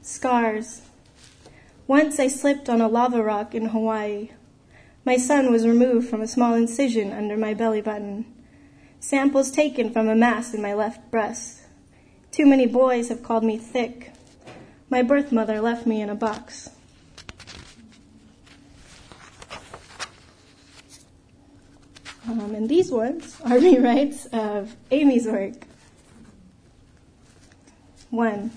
Scars. Once I slipped on a lava rock in Hawaii. My son was removed from a small incision under my belly button. Samples taken from a mass in my left breast. Too many boys have called me thick. My birth mother left me in a box. Um, and these ones are rewrites of Amy's work. One.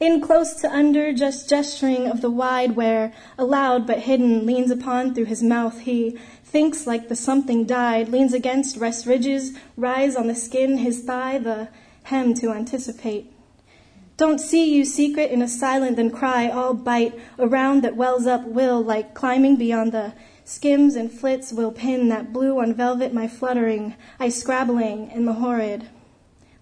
In close to under, just gesturing of the wide where, aloud but hidden, leans upon through his mouth, he thinks like the something died, leans against rest ridges, rise on the skin, his thigh, the hem to anticipate. Don't see you secret in a silent, then cry, all bite, around that wells up will, like climbing beyond the skims and flits will pin that blue on velvet my fluttering, I scrabbling in the horrid.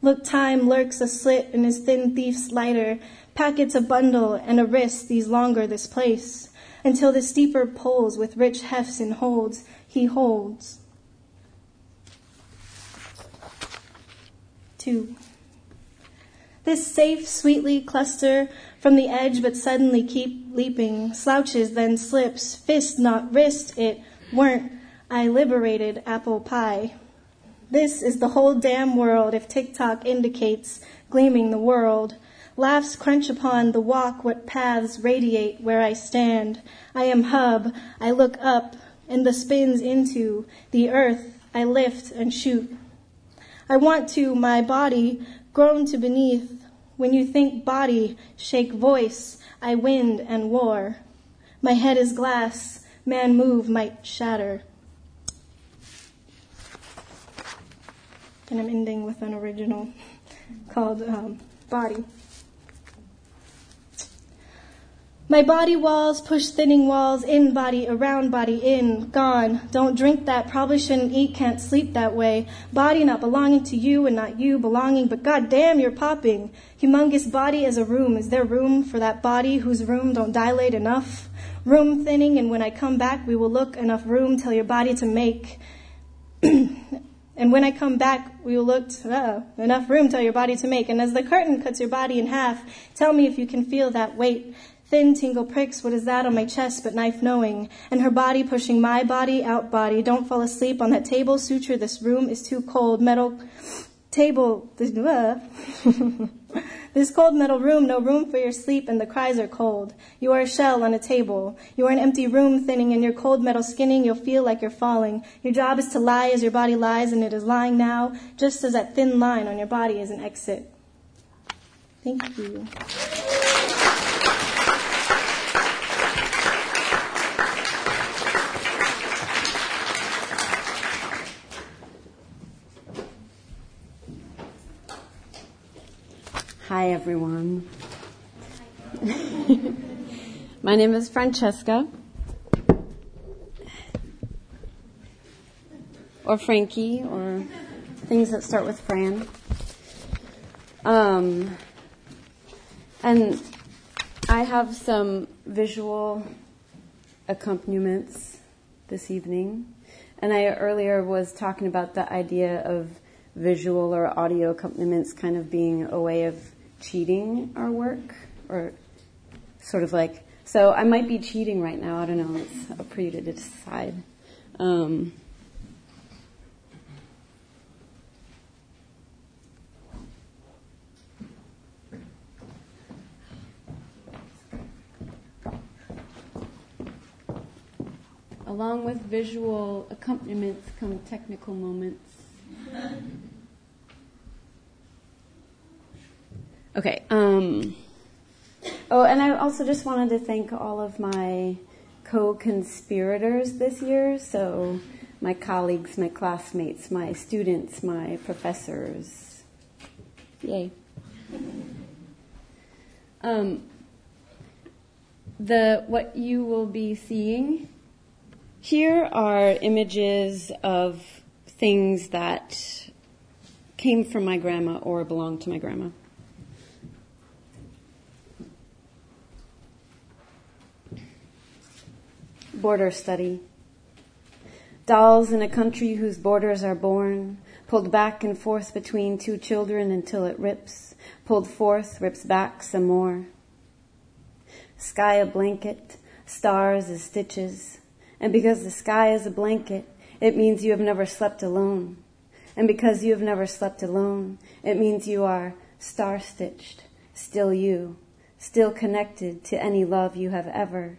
Look, time lurks a slit in his thin thief's lighter, packets a bundle and a wrist these longer this place, until the steeper poles with rich hefts and holds he holds. Two. This safe, sweetly cluster from the edge, but suddenly keep leaping, slouches, then slips, fist not wrist, it weren't. I liberated apple pie. This is the whole damn world if TikTok indicates gleaming the world. Laughs crunch upon the walk, what paths radiate where I stand. I am hub, I look up, and the spins into the earth I lift and shoot. I want to, my body, grown to beneath. When you think body, shake voice, I wind and war. My head is glass, man move might shatter. And I'm ending with an original called um, Body. My body walls push thinning walls, in body, around body, in, gone. Don't drink that, probably shouldn't eat, can't sleep that way. Body not belonging to you and not you belonging, but goddamn, you're popping. Humongous body as a room. Is there room for that body whose room don't dilate enough? Room thinning, and when I come back, we will look enough room tell your body to make. and when I come back, we will look uh, enough room tell your body to make. And as the curtain cuts your body in half, tell me if you can feel that weight. Thin tingle pricks, what is that on my chest but knife knowing? And her body pushing my body, out body. Don't fall asleep on that table, suture, this room is too cold. Metal table, this, cold metal room, no room for your sleep, and the cries are cold. You are a shell on a table. You are an empty room thinning, and your cold metal skinning, you'll feel like you're falling. Your job is to lie as your body lies, and it is lying now, just as that thin line on your body is an exit. Thank you. Hi, everyone. My name is Franciszka. Or Frankie, or things that start with Fran. Um, and I have some visual accompaniments this evening. And I earlier was talking about the idea of visual or audio accompaniments kind of being a way of cheating our work or sort of like, so I might be cheating right now. I don't know. It's up for you to decide. Um, along with visual accompaniments come technical moments. Okay. Um, oh, and I also just wanted to thank all of my co-conspirators this year. So my colleagues, my classmates, my students, my professors. Yay. Um, the what you will be seeing here are images of things that came from my grandma or belonged to my grandma. Border study. Dolls in a country whose borders are born, pulled back and forth between two children until it rips, pulled forth, rips back some more. Sky a blanket, stars as stitches, and because the sky is a blanket, it means you have never slept alone. And because you have never slept alone, it means you are star stitched, still you, still connected to any love you have ever.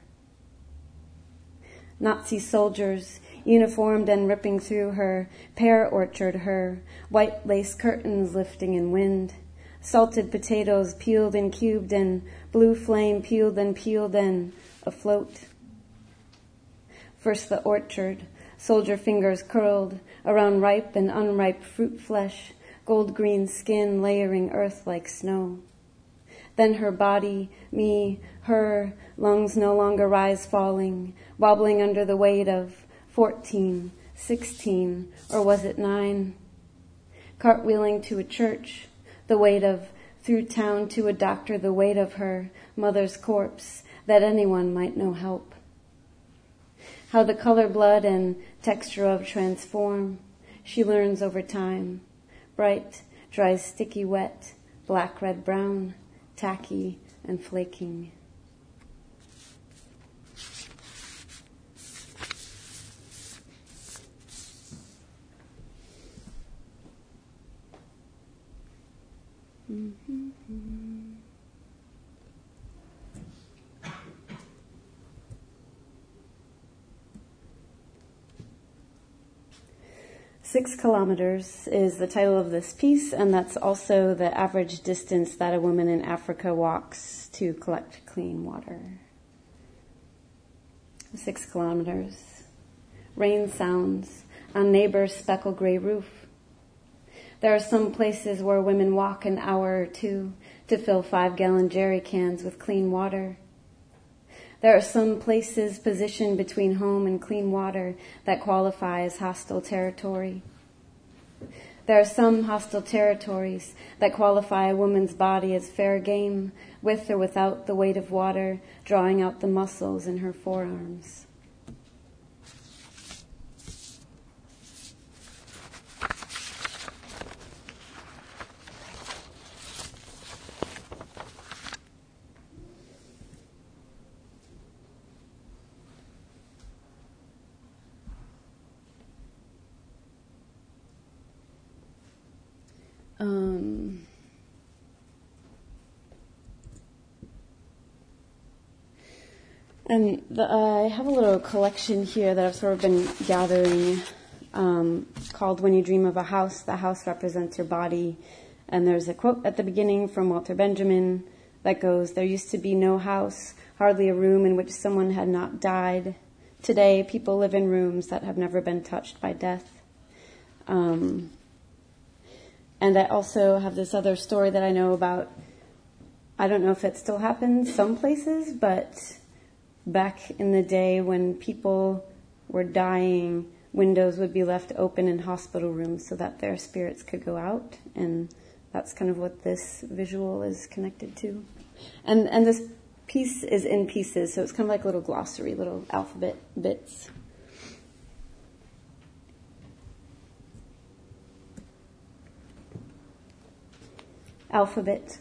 Nazi soldiers, uniformed and ripping through her, pear orchard her, white lace curtains lifting in wind, salted potatoes peeled and cubed and blue flame peeled and peeled and afloat. First the orchard, soldier fingers curled around ripe and unripe fruit flesh, gold green skin layering earth like snow. Then her body, me, her, lungs no longer rise falling, wobbling under the weight of fourteen, sixteen, or was it nine? Cartwheeling to a church, the weight of through town to a doctor, the weight of her mother's corpse, that anyone might know help how the color, blood, and texture of transform. She learns over time. Bright, dry, sticky, wet, black, red, brown, tacky, and flaking. Six kilometers is the title of this piece, and that's also the average distance that a woman in Africa walks to collect clean water. Six kilometers. Rain sounds on neighbor's speckle gray roof. There are some places where women walk an hour or two to fill five gallon jerry cans with clean water. There are some places positioned between home and clean water that qualify as hostile territory. There are some hostile territories that qualify a woman's body as fair game, with or without the weight of water drawing out the muscles in her forearms. Um, and the, uh, I have a little collection here that I've sort of been gathering um, called When You Dream of a House, the house represents your body. And there's a quote at the beginning from Walter Benjamin that goes, There used to be no house, hardly a room in which someone had not died. Today, people live in rooms that have never been touched by death. Um, and I also have this other story that I know about. I don't know if it still happens some places, but back in the day when people were dying, windows would be left open in hospital rooms so that their spirits could go out. And that's kind of what this visual is connected to. And, and this piece is in pieces, so it's kind of like a little glossary, little alphabet bits. Alphabet.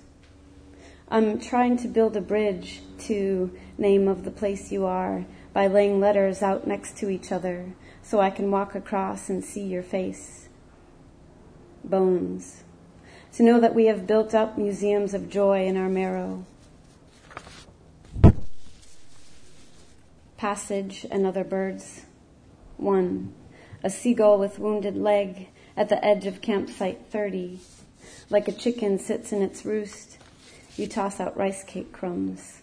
I'm trying to build a bridge to name of the place you are by laying letters out next to each other so I can walk across and see your face. Bones. To know that we have built up museums of joy in our marrow. Passage and other birds. One. A seagull with wounded leg at the edge of campsite 30. Like a chicken sits in its roost. You toss out rice cake crumbs.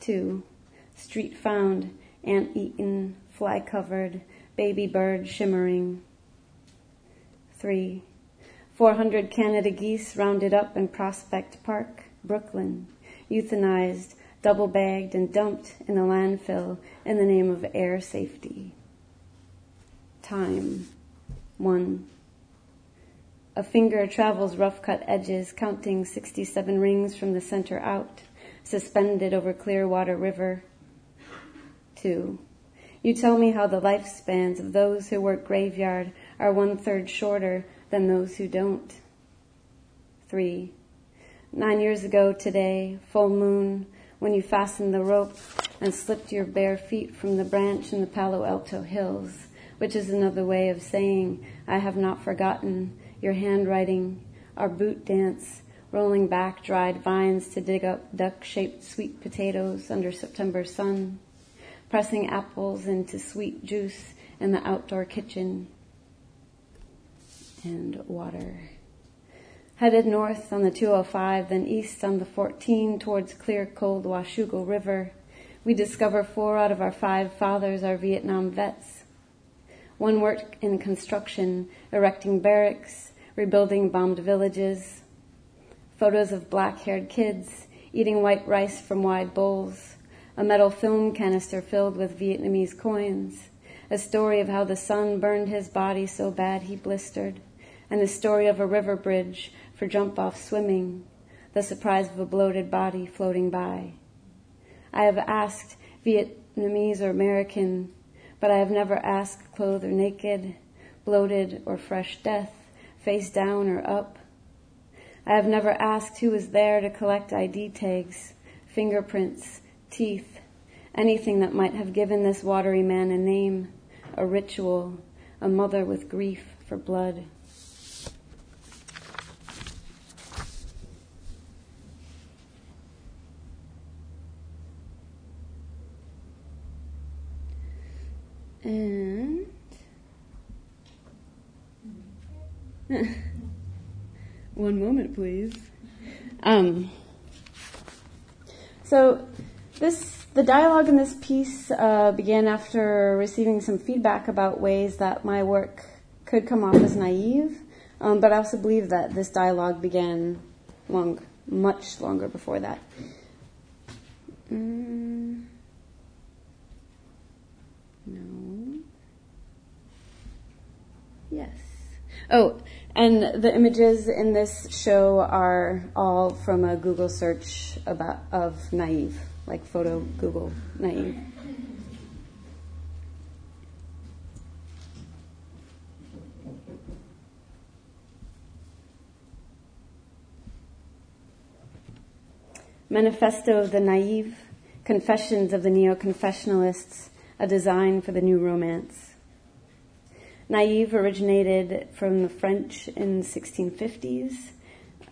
Two. Street found, ant eaten, fly covered, baby bird shimmering. Three. 400 Canada geese rounded up in Prospect Park, Brooklyn, euthanized, double bagged, and dumped in a landfill in the name of air safety. Time. One. A finger travels rough cut edges, counting 67 rings from the center out, suspended over Clearwater River. Two. You tell me how the lifespans of those who work graveyard are one third shorter than those who don't. Three. Nine years ago today, full moon, when you fastened the rope and slipped your bare feet from the branch in the Palo Alto hills, which is another way of saying, I have not forgotten your handwriting, our boot dance, rolling back dried vines to dig up duck shaped sweet potatoes under September sun, pressing apples into sweet juice in the outdoor kitchen, and water. Headed north on the 205, then east on the 14 towards clear, cold Washougal River, we discover four out of our five fathers are Vietnam vets. One worked in construction, erecting barracks, rebuilding bombed villages. Photos of black haired kids eating white rice from wide bowls. A metal film canister filled with Vietnamese coins. A story of how the sun burned his body so bad he blistered and the story of a river bridge for jump off swimming, the surprise of a bloated body floating by. I have asked Vietnamese or American, but I have never asked clothed or naked, bloated or fresh death, face down or up. I have never asked who was there to collect ID tags, fingerprints, teeth, anything that might have given this watery man a name, a ritual, a mother with grief for blood. And one moment, please. Um, so this the dialogue in this piece uh, began after receiving some feedback about ways that my work could come off as naive, um, but I also believe that this dialogue began long, much longer before that. Mm. No. Yes. Oh, and the images in this show are all from a Google search about of naive, like photo Google naive. Manifesto of the Naive, Confessions of the Neo-Confessionalists, a design for the new romance. Naive originated from the French in the 1650s,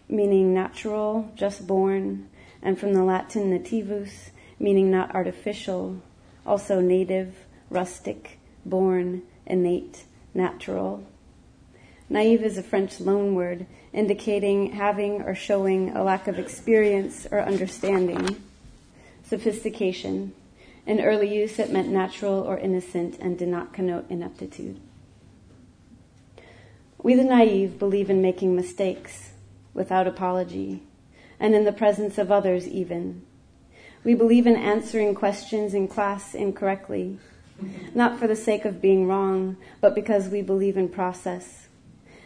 meaning natural, just born, and from the Latin nativus, meaning not artificial, also native, rustic, born, innate, natural. Naive is a French loanword indicating having or showing a lack of experience or understanding, sophistication, in early use, it meant natural or innocent and did not connote ineptitude. We, the naive, believe in making mistakes without apology and in the presence of others, even. We believe in answering questions in class incorrectly, not for the sake of being wrong, but because we believe in process.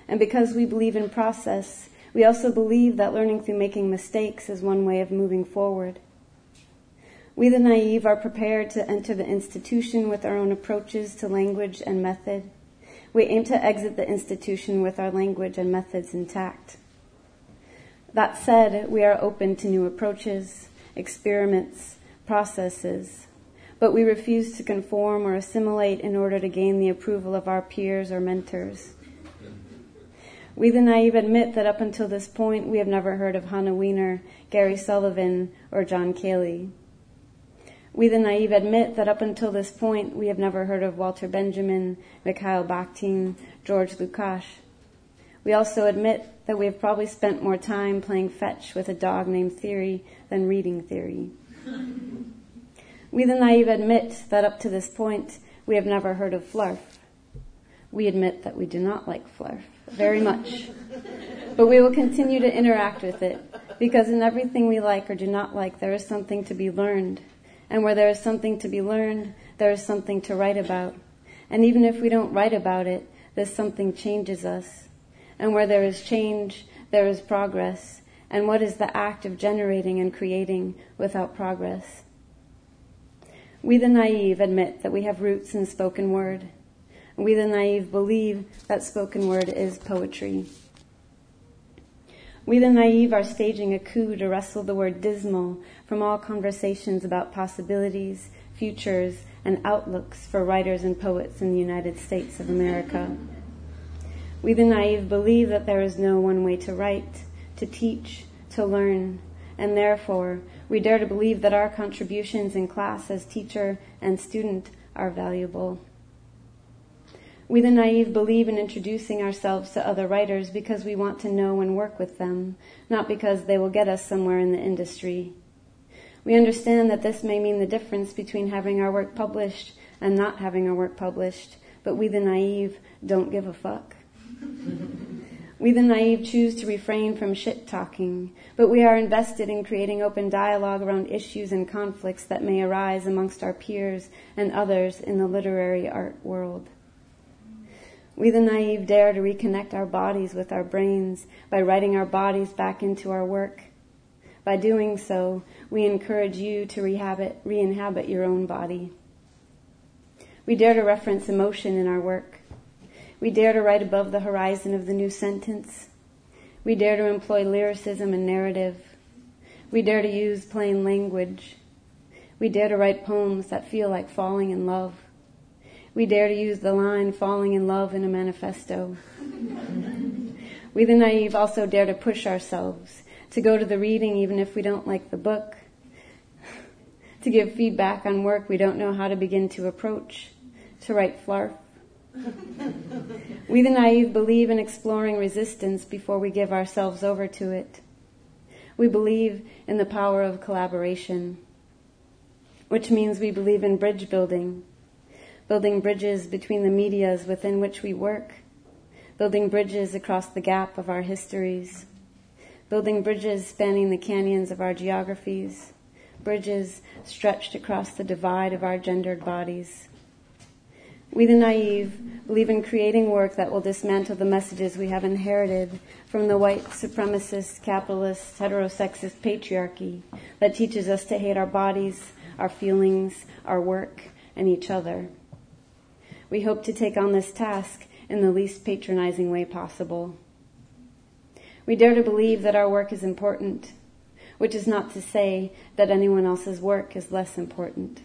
And because we believe in process, We also believe that learning through making mistakes is one way of moving forward. We, the naive, are prepared to enter the institution with our own approaches to language and method. We aim to exit the institution with our language and methods intact. That said, we are open to new approaches, experiments, processes, but we refuse to conform or assimilate in order to gain the approval of our peers or mentors. We, the naive, admit that up until this point, we have never heard of Hannah Weiner, Gary Sullivan, or John Cayley. We, the naive, admit that up until this point, we have never heard of Walter Benjamin, Mikhail Bakhtin, George Lukács. We also admit that we have probably spent more time playing fetch with a dog named Theory than reading theory. we, the naive, admit that up to this point, we have never heard of Flarf. We admit that we do not like Flarf very much. But we will continue to interact with it because in everything we like or do not like, there is something to be learned. And where there is something to be learned, there is something to write about. And even if we don't write about it, this something changes us. And where there is change, there is progress. And what is the act of generating and creating without progress? We the naive admit that we have roots in spoken word we, the naive, believe that spoken word is poetry. We, the naive, are staging a coup to wrestle the word dismal from all conversations about possibilities, futures, and outlooks for writers and poets in the United States of America. We, the naive, believe that there is no one way to write, to teach, to learn, and therefore we dare to believe that our contributions in class as teacher and student are valuable. We, the naive, believe in introducing ourselves to other writers because we want to know and work with them, not because they will get us somewhere in the industry. We understand that this may mean the difference between having our work published and not having our work published, but we, the naive, don't give a fuck. we, the naive, choose to refrain from shit talking, but we are invested in creating open dialogue around issues and conflicts that may arise amongst our peers and others in the literary art world. We, the naive, dare to reconnect our bodies with our brains by writing our bodies back into our work. By doing so, we encourage you to re-inhabit, re-inhabit your own body. We dare to reference emotion in our work. We dare to write above the horizon of the new sentence. We dare to employ lyricism and narrative. We dare to use plain language. We dare to write poems that feel like falling in love. We dare to use the line falling in love in a manifesto. we the naive also dare to push ourselves, to go to the reading even if we don't like the book, to give feedback on work we don't know how to begin to approach, to write flarf. we the naive believe in exploring resistance before we give ourselves over to it. We believe in the power of collaboration, which means we believe in bridge building, building bridges between the medias within which we work, building bridges across the gap of our histories, building bridges spanning the canyons of our geographies, bridges stretched across the divide of our gendered bodies. We, the naive, believe in creating work that will dismantle the messages we have inherited from the white supremacist, capitalist, heterosexist patriarchy that teaches us to hate our bodies, our feelings, our work, and each other. We hope to take on this task in the least patronizing way possible. We dare to believe that our work is important, which is not to say that anyone else's work is less important.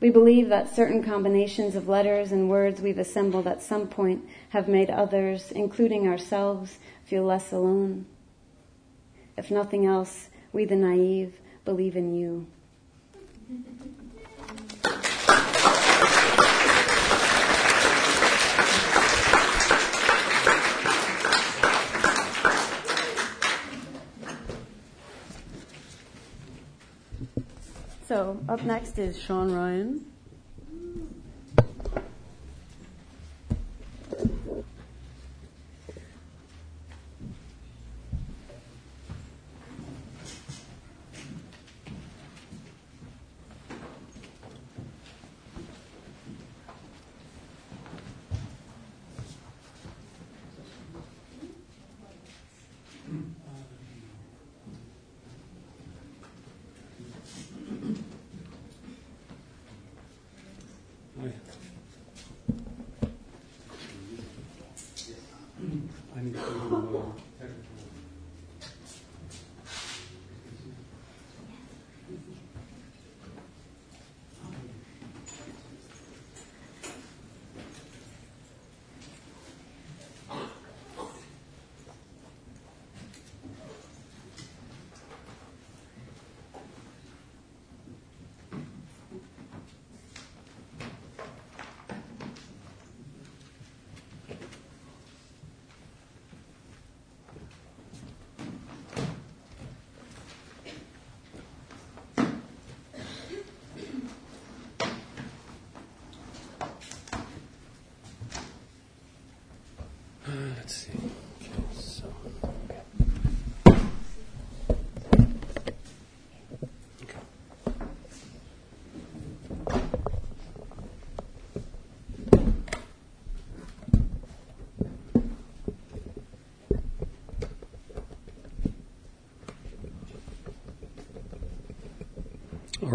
We believe that certain combinations of letters and words we've assembled at some point have made others, including ourselves, feel less alone. If nothing else, we the naive believe in you. So up next is Sean Ryan.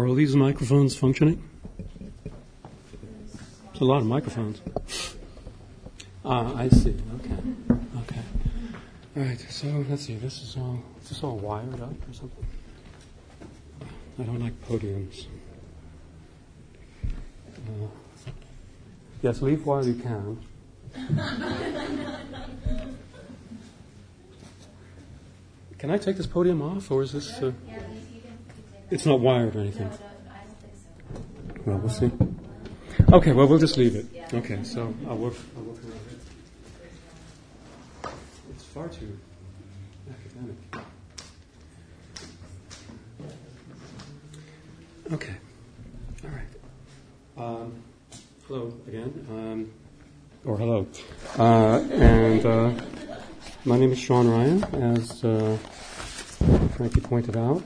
Are all these microphones functioning? There's a lot of microphones. Ah, I see. Okay. Okay. All right. So let's see. This is all. Is this all wired up or something? I don't like podiums. Uh, yes, leave while you can. Can I take this podium off, or is this? Uh, it's not wired or anything. Well, we'll see. Okay. Well, we'll just leave it. Okay. So I'll work. I'll work around it. It's far too academic. Okay. All right. Um, hello again. Um, or hello. Uh, and uh, my name is Sean Ryan, as uh, Frankie pointed out.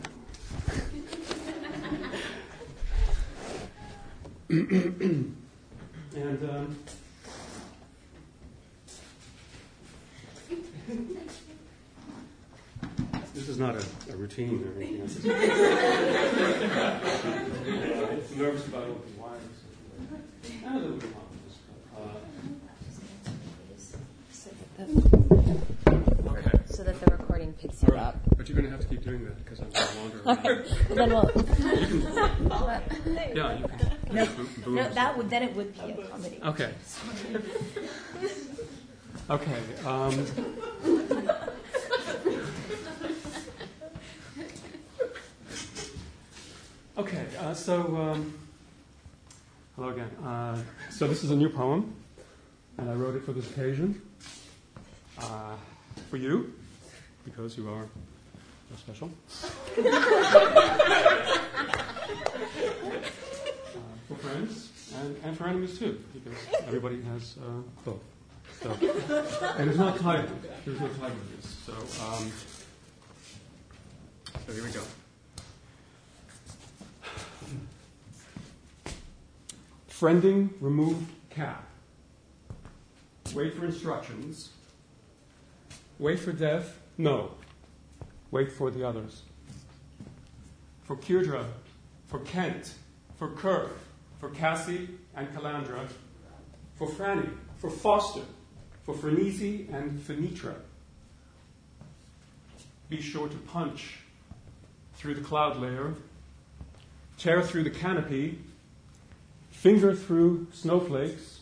and um, this is not a, a routine or anything. I'm nervous about open wires. And a little bit obvious, but, uh, okay. so that the recording picks you up. But you're going to have to keep doing that because I'm going to wander around. Well, then we'll. Yeah, you can. No, no, that would then it would be a comedy. Okay. Okay. Um, okay. Uh, so, um, hello again. Uh, so this is a new poem, and I wrote it for this occasion. Uh, for you, because you are so special. For friends and, and for enemies too, because everybody has uh, both. So, and it's not titled. There's no title to this. So, um, so here we go. Friending removed cap. Wait for instructions. Wait for death. No. Wait for the others. For Kirdra, for Kent, for Kirk, for Cassie and Calandra, for Franny, for Foster, for Frenese and Finitra. Be sure to punch through the cloud layer, tear through the canopy, finger through snowflakes,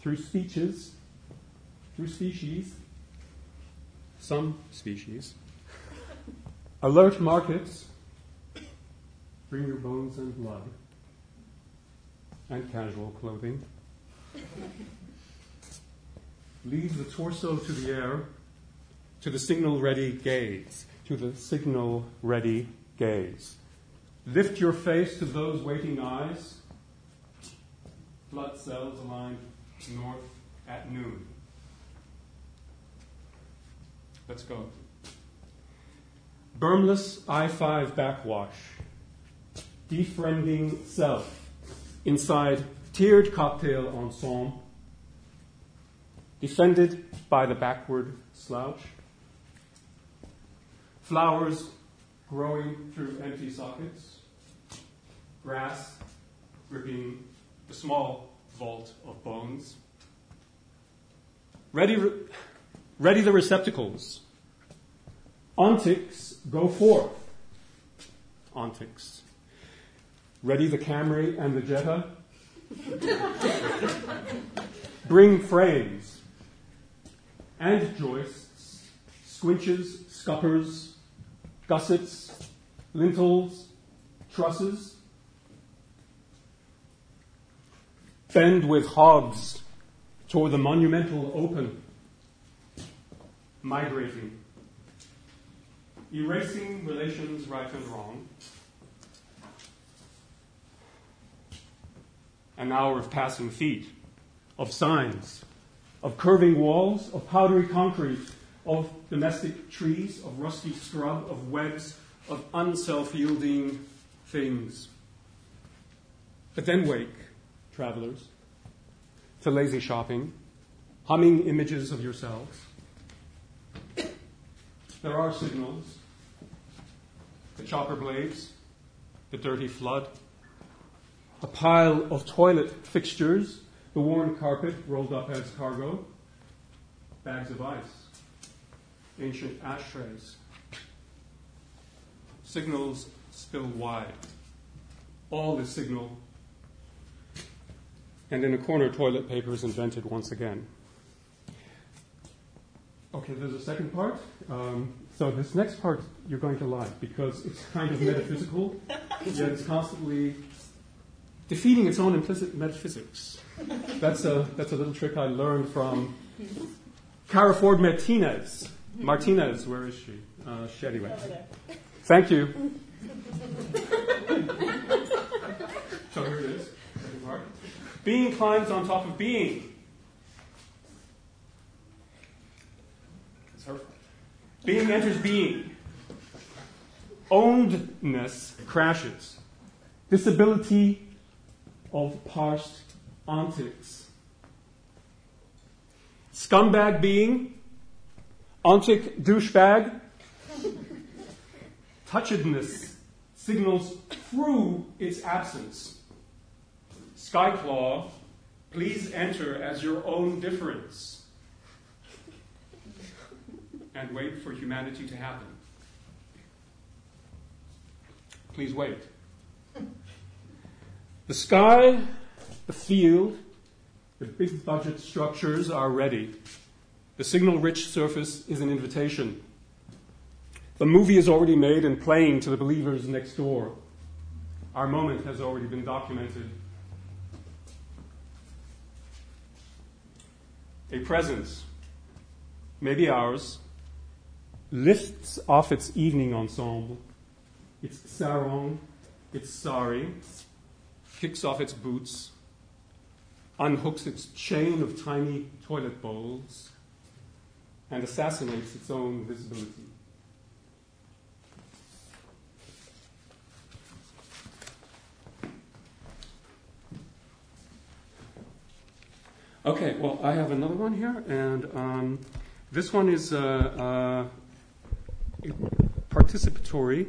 through speeches, through species, some species. Alert markets, bring your bones and blood, and casual clothing. Leave the torso to the air, to the signal ready gaze, to the signal ready gaze. Lift your face to those waiting eyes. Blood cells aligned north at noon. Let's go. Bermless I 5 backwash. Defriending self. Inside tiered cocktail ensemble. Defended by the backward slouch. Flowers growing through empty sockets. Grass gripping the small vault of bones. Ready, re- ready the receptacles. Ontics, go forth. Ontics. Ready the Camry and the Jetta. Bring frames and joists, squinches, scuppers, gussets, lintels, trusses. Bend with hogs toward the monumental open, migrating, erasing relations right and wrong. An hour of passing feet, of signs, of curving walls, of powdery concrete, of domestic trees, of rusty scrub, of webs, of unself yielding things. But then wake, travelers, to lazy shopping, humming images of yourselves. There are signals the chopper blades, the dirty flood, a pile of toilet fixtures, the worn carpet rolled up as cargo, bags of ice, ancient ashtrays. Signals spill wide. All is signal. And in a corner, toilet paper is invented once again. Okay, there's a second part. Um, so this next part you're going to like because it's kind of metaphysical, yet it's constantly defeating its own implicit metaphysics. That's a, that's a little trick I learned from Kara Ford Martinez. Martinez, where is she? Uh, she anyway. Thank you. so here it is. Being climbs on top of being. It's her. Being enters being. Ownedness crashes. Disability of parsed antics. Scumbag being, ontic douchebag, touchedness signals through its absence. Skyclaw, please enter as your own difference and wait for humanity to happen. Please wait. The sky, the field, the big budget structures are ready. The signal rich surface is an invitation. The movie is already made and playing to the believers next door. Our moment has already been documented. A presence, maybe ours, lifts off its evening ensemble, its sarong, its sari, kicks off its boots, unhooks its chain of tiny toilet bowls, and assassinates its own visibility. Okay, well, I have another one here, and um, this one is uh, uh, participatory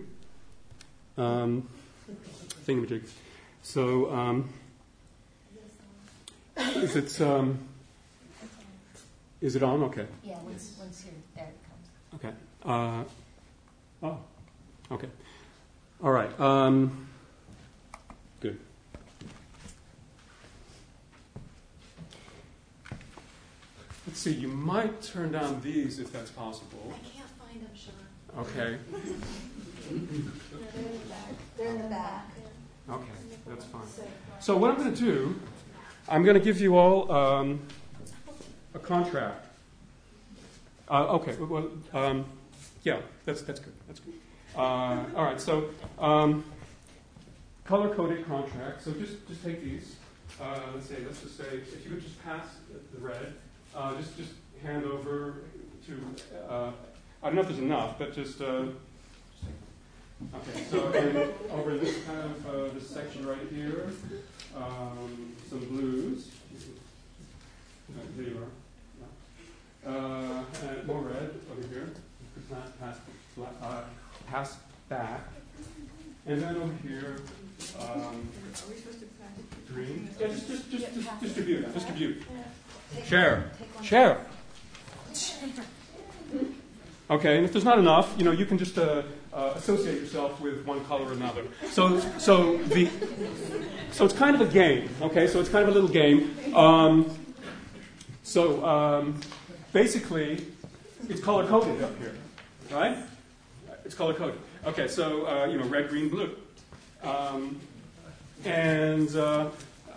um, thingamajig. So, um, is it um, is it on? Okay. Yeah, once, once you're there, it comes. Okay. Uh, oh. Okay. All right. Um, good. Let's see. You might turn down these if that's possible. I can't find them, Sean. Okay. They're in the back. Okay. That's fine. So what I'm going to do, I'm going to give you all um, a contract. Uh, okay. Well, um, yeah. That's that's good. That's good. Uh, all right. So um, color coded contract. So just just take these. Uh, let's say let's just say if you could just pass the red. Uh, just just hand over to. Uh, I don't know if there's enough, but just. Okay, so in, over this kind of uh, this section right here, um, some blues. Uh, there you are. Uh, and more red over here. Pass, pass, uh, pass back. And then over here, um, green. Yeah, just, just, just, just distribute, distribute. Share, share. Okay, and if there's not enough, you know, you can just uh, uh, associate yourself with one color or another. So, so the, so it's kind of a game. Okay, so it's kind of a little game. Um, so um, basically, it's color coded up here, right? It's color coded. Okay, so uh, you know, red, green, blue, um, and uh,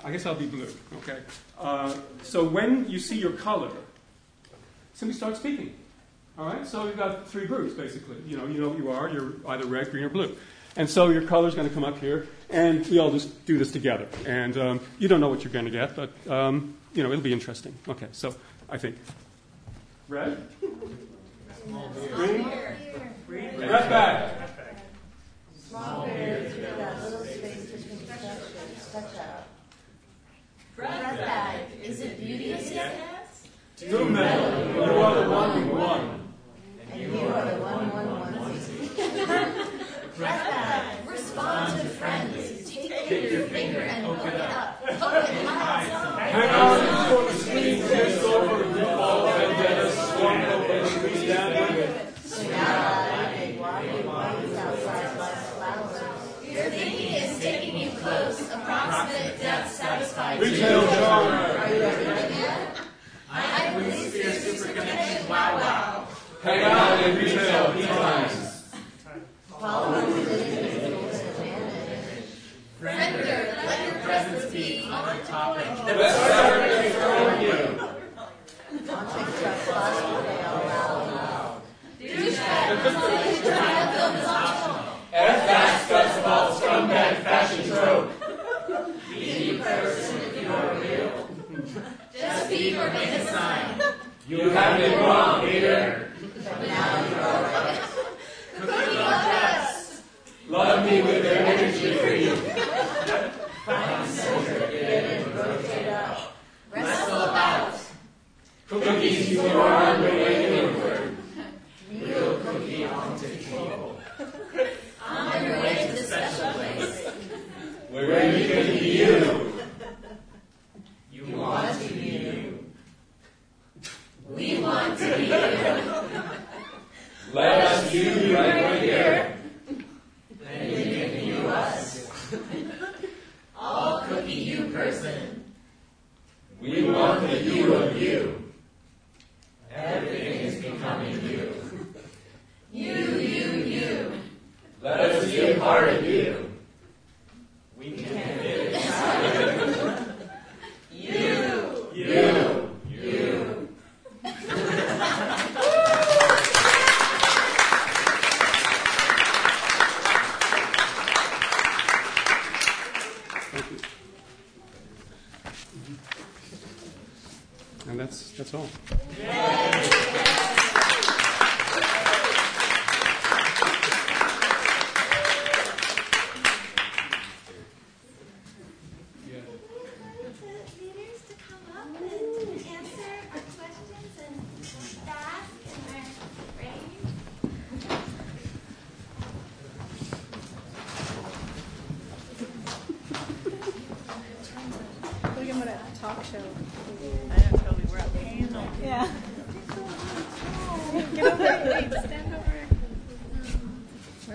I guess I'll be blue. Okay. Uh, so when you see your color, simply start speaking. All right. So you've got three groups basically. You know, you know what you are. You're either red, green, or blue. And so your color is going to come up here, and we all just do this together. And um, you don't know what you're going to get, but um, you know it'll be interesting. Okay. So I think red, green, red bag.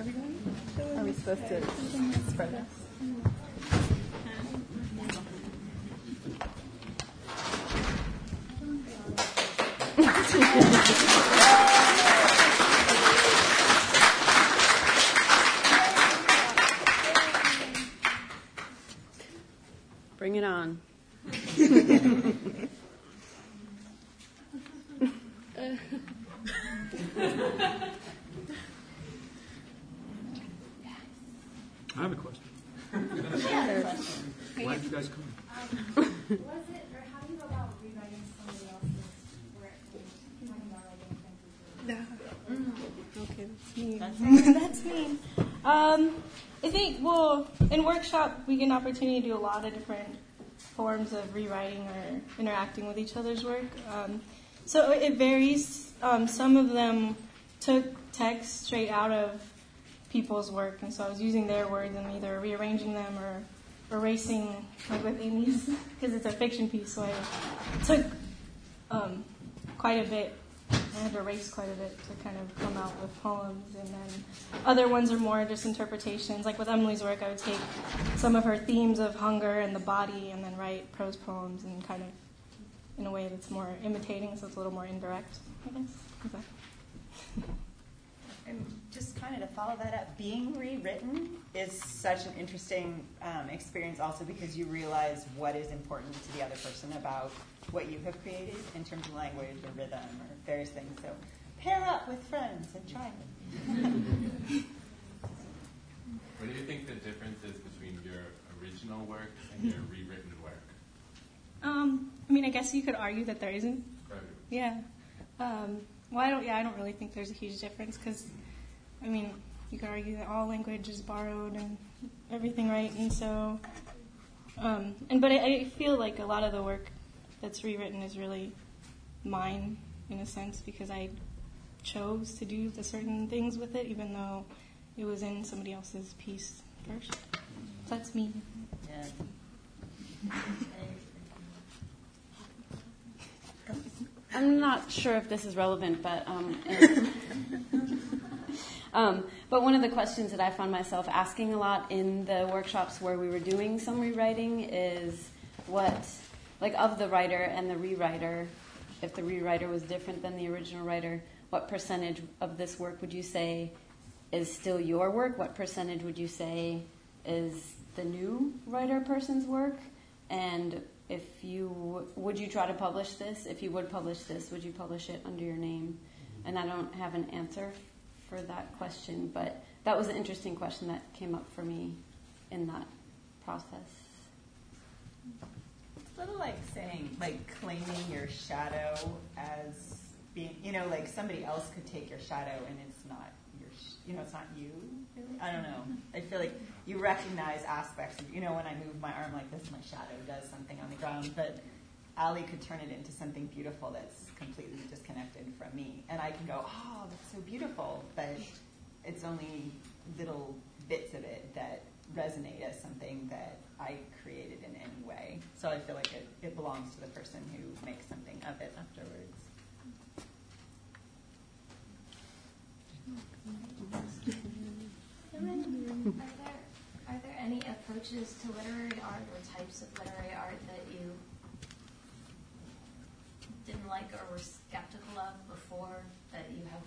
Are we supposed to spread this? Bring it on. I have a question. Why did you guys come? Was it, or how do you go about rewriting somebody else's work when talking about writing fences? Okay, that's me. that's me. Um, I think, well, we get an opportunity to do a lot of different forms of rewriting or interacting with each other's work. Um, so it varies. Um, some of them took text straight out of people's work, and so I was using their words and either rearranging them or erasing, like with Amy's, because it's a fiction piece, so I took um, quite a bit I had to erase quite a bit to kind of come out with poems, and then other ones are more just interpretations. Like with Emily's work, I would take some of her themes of hunger and the body, and then write prose poems and kind of in a way that's more imitating, so it's a little more indirect, I guess. Okay. And just kind of to follow that up, being rewritten is such an interesting um, experience also because you realize what is important to the other person about what you have created in terms of language or rhythm or various things. So pair up with friends and try it. What do you think the difference is between your original work and your rewritten work? Um, I mean, I guess you could argue that there isn't. Right. Yeah. Um, well, I don't. Yeah, I don't really think there's a huge difference because, I mean, you could argue that all language is borrowed and everything, right? And so, um, and but I, I feel like a lot of the work that's rewritten is really mine in a sense because I chose to do the certain things with it, even though it was in somebody else's piece first. So that's me. Yeah. I'm not sure if this is relevant, but um, um, but one of the questions that I found myself asking a lot in the workshops where we were doing some rewriting is what, like, of the writer and the rewriter, if the rewriter was different than the original writer, what percentage of this work would you say is still your work? What percentage would you say is the new writer person's work? And if you would you try to publish this? If you would publish this, would you publish it under your name? Mm-hmm. And I don't have an answer for that question, but that was an interesting question that came up for me in that process. It's a little like saying, like claiming your shadow as being, you know, like somebody else could take your shadow and it's not your, sh- you know, it's not you. Really? I don't know. I feel like you recognize aspects. Of, you know, when I move my arm like this, my shadow does something on the ground, but Allie could turn it into something beautiful that's completely disconnected from me, and I can go, oh, that's so beautiful, but it's only little bits of it that resonate as something that I created in any way. So I feel like it, it belongs to the person who makes something of it afterwards. Are there, are there any approaches to literary art or types of literary art that you didn't like or were skeptical of before that you have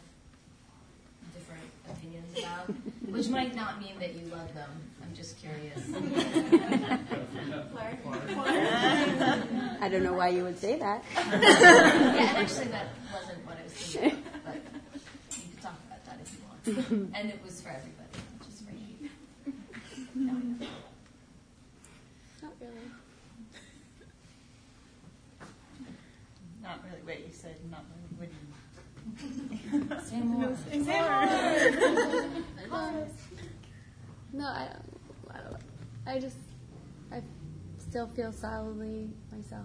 different opinions about? Which might not mean that you love them. I'm just curious. I don't know why you would say that. yeah, and actually that wasn't what I was thinking, but you could talk about that if you want. and it was for everybody, not just for you. No, I know. Not really. Not really. Wait, you said not really. What do you Say more. Um, no, I don't. I don't. I just. I still feel solidly myself.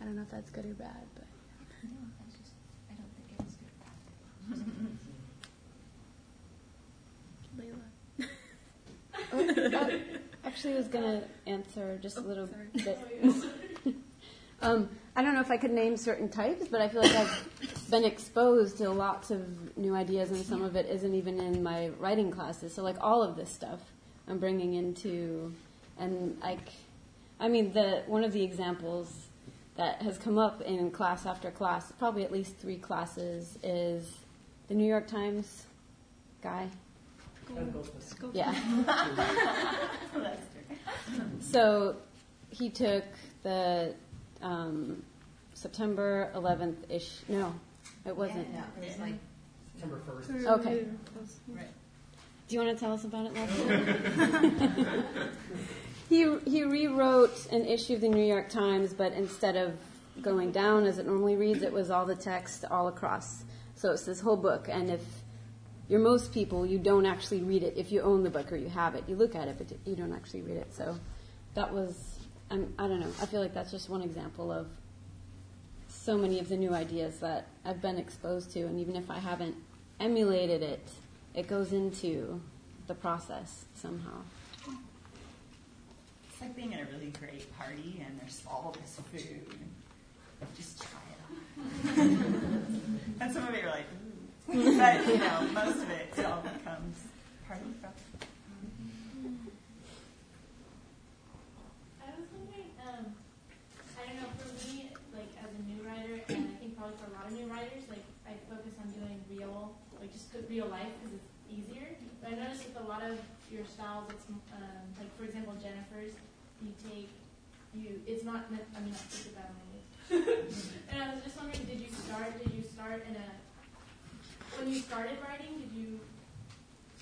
I don't know if that's good or bad, but No, I just, I don't think it was good. Layla. Oh, actually, I was gonna answer just a little sorry. bit. um, I don't know if I could name certain types, but I feel like I've been exposed to lots of new ideas, and some of it isn't even in my writing classes. So, like all of this stuff, I'm bringing into, and like, I mean, the one of the examples that has come up in class after class, probably at least three classes, is the New York Times guy. Yeah. So he took the um, September 11th ish. No, it wasn't. Yeah, it was like, Okay. Right. Do you want to tell us about it, Leslie? he he rewrote an issue of the New York Times, but instead of going down as it normally reads, it was all the text all across. So it's this whole book, and if you're most people, you don't actually read it. If you own the book or you have it, you look at it, but you don't actually read it. So that was, I'm, I don't know. I feel like that's just one example of so many of the new ideas that I've been exposed to, and even if I haven't emulated it, it goes into the process somehow. It's like being at a really great party and there's all this food. Just try and some of it you're like, Ooh. but you know, most of it, it all becomes part of the process. I was wondering, um, I don't know, for me, like as a new writer, and I think probably for a lot of new writers, like I focus on doing real, like just real life because it's easier. But I noticed with a lot of your styles, it's um, like for example Jennifer's, you take you. It's not. I mean, it's bad and I was just wondering, did you start? Did you start in a when you started writing? Did you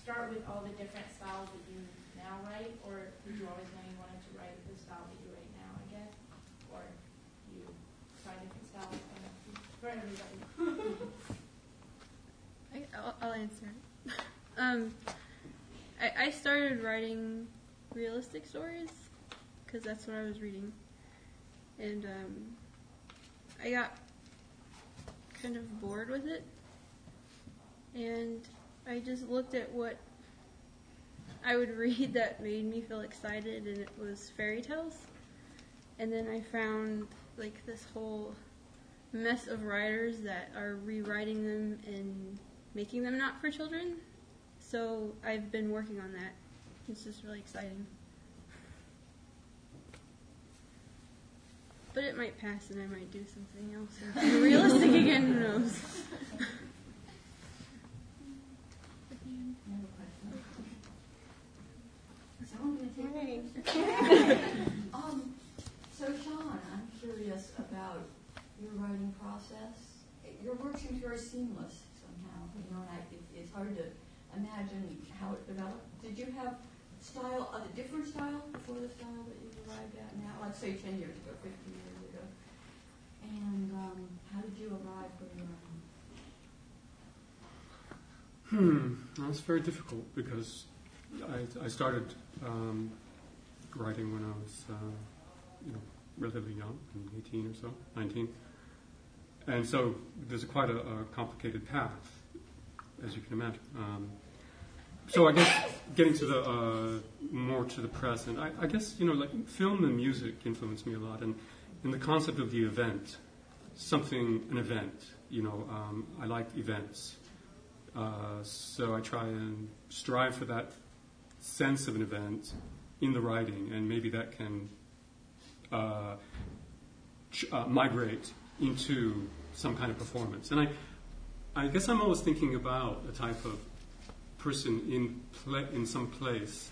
start with all the different styles that you now write, or did you always know you wanted to write the style that you write now? I guess, or you try different styles for everybody. I, I'll, I'll answer. um, I, I started writing realistic stories because that's what I was reading, and um, I got kind of bored with it, and I just looked at what I would read that made me feel excited, and it was fairy tales. And then I found like this whole mess of writers that are rewriting them and making them not for children. So I've been working on that. It's just really exciting. But it might pass and I might do something else. Realistic again, who knows? um, so, Sean, I'm curious about your writing process. Your work seems very seamless somehow. You know, and I, it, it's hard to imagine how it developed. Did you have style, a different style before the style that you've arrived at now? Let's say 10 years ago, 15 years. And um, how did you arrive where you are Hmm, that's very difficult because I, I started um, writing when I was, uh, you know, relatively young, 18 or so, 19. And so there's quite a, a, complicated path, as you can imagine. Um, so I guess getting to the uh, more to the present, I, I, guess you know, like film and music influenced me a lot, and in the concept of the event, something an event. You know, um, I like events, uh, so I try and strive for that sense of an event in the writing, and maybe that can uh, ch- uh, migrate into some kind of performance. And I, I guess I'm always thinking about a type of person in pla- in some place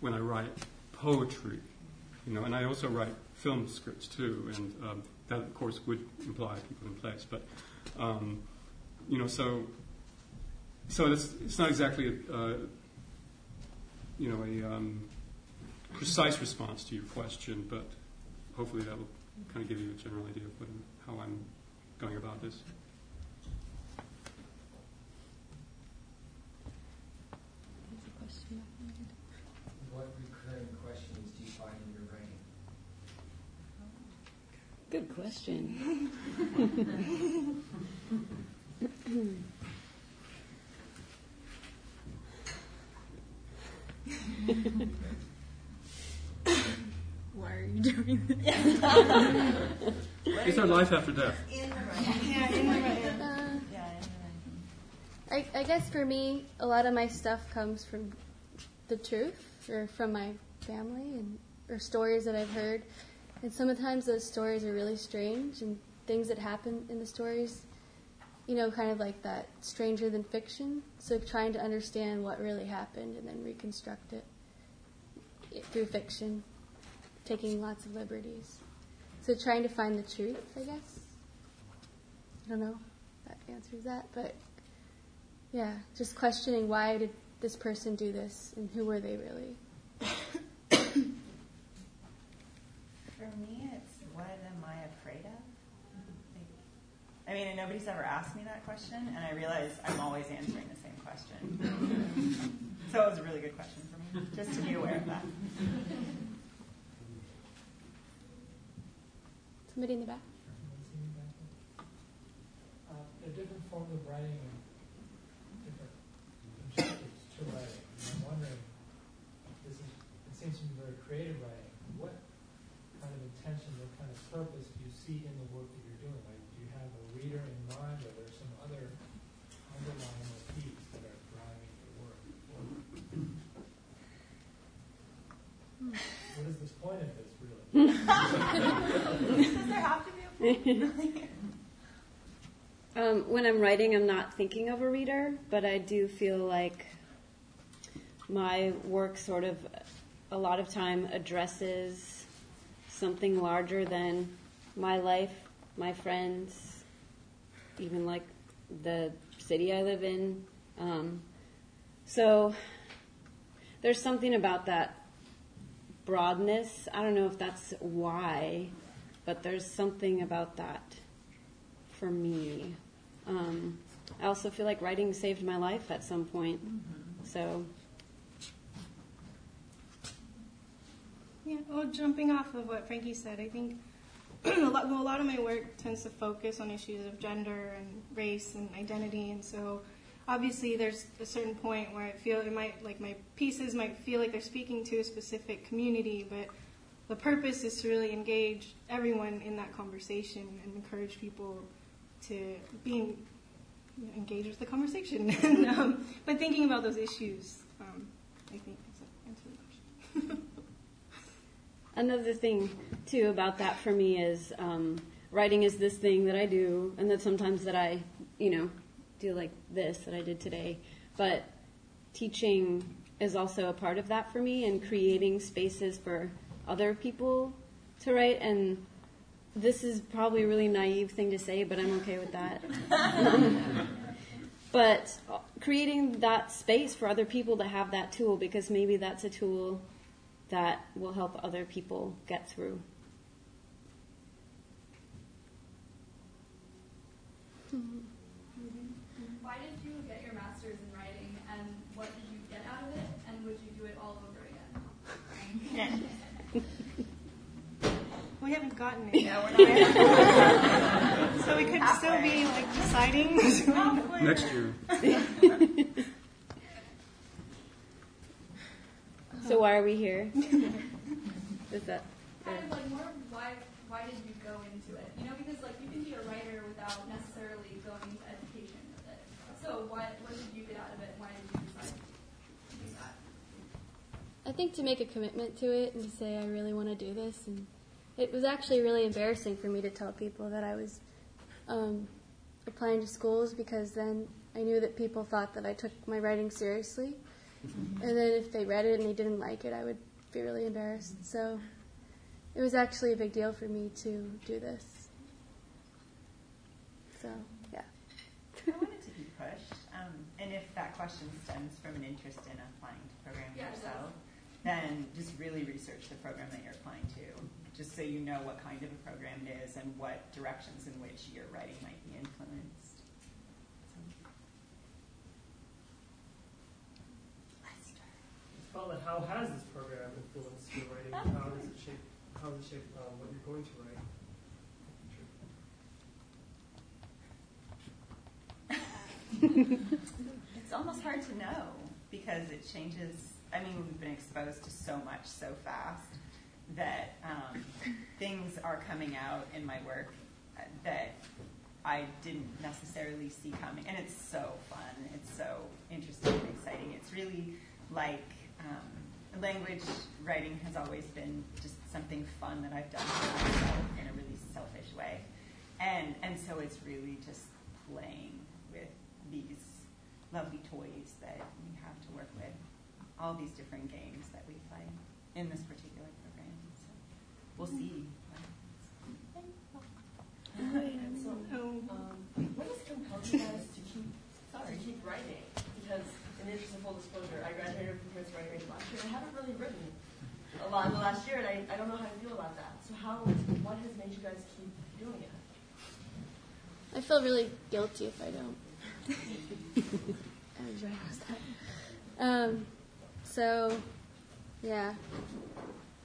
when I write poetry, you know, and I also write film scripts too, and um, that of course would imply people in place, but um, you know, so so it's it's not exactly a, uh, you know a um, precise response to your question, but hopefully that will kind of give you a general idea of what, how I'm going about this. What recurring questions do you find in your writing? Good question. Why are you doing this? it's our life after death. In. Yeah, in the writing. Uh, yeah, in the writing. I, I guess for me, a lot of my stuff comes from the truth or from my family and or stories that I've heard. And sometimes those stories are really strange and things that happen in the stories, you know, kind of like that stranger than fiction. So trying to understand what really happened and then reconstruct it through fiction, taking lots of liberties. So trying to find the truth, I guess. I don't know if that answers that, but yeah, just questioning why did this person do this and who were they really? For me, it's what am I afraid of? I mean, and nobody's ever asked me that question, and I realize I'm always answering the same question. so it was a really good question for me, just to be aware of that. Somebody in the back. Uh, there are different forms of writing and different objectives to writing. And I'm wondering, this is, it seems to be very creative writing. What kind of intention, what kind of purpose do you see in the work that you're doing? Like, do you have a reader reader in mind, or there's some other underlying motifs that are driving your work forward? What is this point of this, really? Does there have to be a point? Um, when I'm writing, I'm not thinking of a reader, but I do feel like my work sort of a lot of time addresses something larger than my life, my friends, even like the city I live in. Um, so there's something about that broadness. I don't know if that's why, but there's something about that for me. Um, I also feel like writing saved my life at some point. So Yeah, well, jumping off of what Frankie said, I think a lot, well, a lot of my work tends to focus on issues of gender and race and identity, and so obviously there's a certain point where I feel it might, like my pieces might feel like they're speaking to a specific community, but the purpose is to really engage everyone in that conversation and encourage people to be you know, engaged with the conversation. and, um, but thinking about those issues, um, I think is an answer to the question. Another thing, too, about that for me is um, writing is this thing that I do, and that sometimes that I, you know, do like this that I did today. But teaching is also a part of that for me, and creating spaces for other people to write. And this is probably a really naive thing to say, but I'm okay with that. but uh, creating that space for other people to have that tool, because maybe that's a tool that will help other people get through. Why did you get your master's in writing, and what did you get out of it, and would you do it all over again? we haven't gotten it yet. so we could still be like deciding. Next year. So why are we here? Is that? Kind of like more why why did you go into it? You know, because like you can be a writer without necessarily going into education with it. So what what did you get out of it? and Why did you decide to do that? I think to make a commitment to it and to say I really want to do this, and it was actually really embarrassing for me to tell people that I was um, applying to schools because then I knew that people thought that I took my writing seriously, and then if they read it and they didn't like it, I would be really embarrassed. So it was actually a big deal for me to do this. So yeah. I wanted to be pushed, um, and if that question stems from an interest in applying to programs Yeah, yourself, then just really research the program that you're applying to, just so you know what kind of a program it is and what directions in which your writing might be influenced. Paula, how has this program influenced your writing? How does it shape, how does it shape um, what you're going to write? it's almost hard to know because it changes. I mean, we've been exposed to so much so fast that um, things are coming out in my work that I didn't necessarily see coming. And it's so fun. It's so interesting and exciting. It's really like um, language writing has always been just something fun that I've done for myself in a really selfish way. And, and so it's really just playing with these lovely toys that we have to work with, all these different games that we play in this particular we'll see. so, um, what has compelled you guys to keep sorry keep writing? Because in the interest of full disclosure, I graduated from Prince Writing Range last year, and I haven't really written a lot in the last year, and I, I don't know how to feel about that. So, how what has made you guys keep doing it? I feel really guilty if I don't. I was right with that. Um, so, yeah,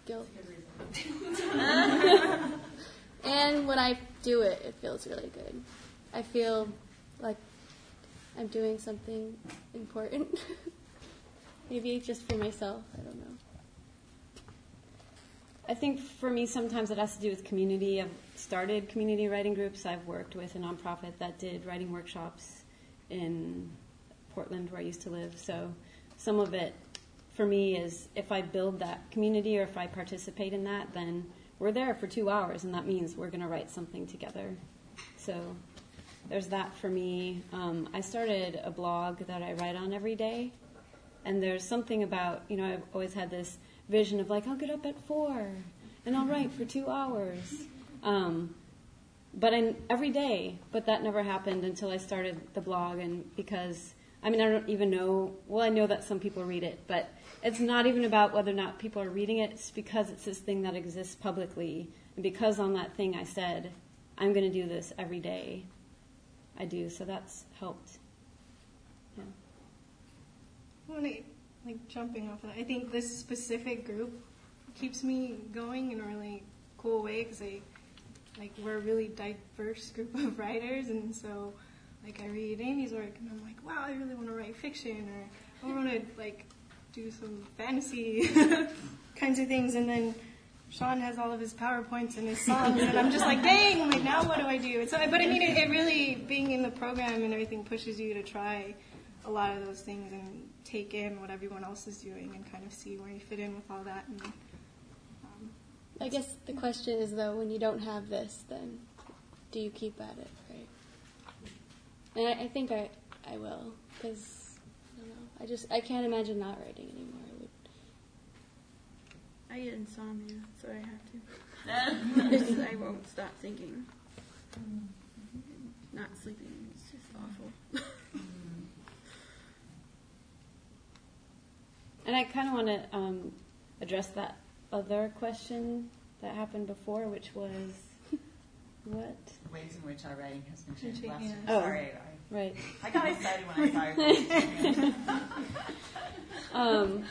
guilt. and when I do it, it feels really good. I feel like I'm doing something important. Maybe just for myself. I don't know. I think for me, sometimes it has to do with community. I've started community writing groups. I've worked with a nonprofit that did writing workshops in Portland, where I used to live. So some of it for me is if I build that community or if I participate in that, then we're there for two hours, and that means we're going to write something together. So there's that for me. Um, I started a blog that I write on every day, and there's something about, you know, I've always had this vision of like, I'll get up at four and I'll write for two hours. Um, but I, every day, but that never happened until I started the blog, and because I mean, I don't even know. Well, I know that some people read it, but it's not even about whether or not people are reading it. It's because it's this thing that exists publicly, and because on that thing I said, I'm going to do this every day. I do, so that's helped. Yeah. Well, I- like jumping off of that, I think this specific group keeps me going in a really cool way because I like we're a really diverse group of writers, and so like I read Amy's work and I'm like, wow, I really want to write fiction or I want to like do some fantasy kinds of things, and then. Sean has all of his PowerPoints and his songs, and I'm just like, dang, like now what do I do? So, but I mean, it, it really, being in the program and everything pushes you to try a lot of those things and take in what everyone else is doing and kind of see where you fit in with all that. And um, I guess the question is though, when you don't have this, then do you keep at it, right? And I, I think I, I will, because I don't know. I just I can't imagine not writing anymore. I would. I get insomnia, so I have to. I won't stop thinking. Not sleeping is just awful. And I kind of want to um, address that other question that happened before, which was what? Ways in which our writing has been changed last year. Oh, Sorry, I, right. I got excited when I saw your um,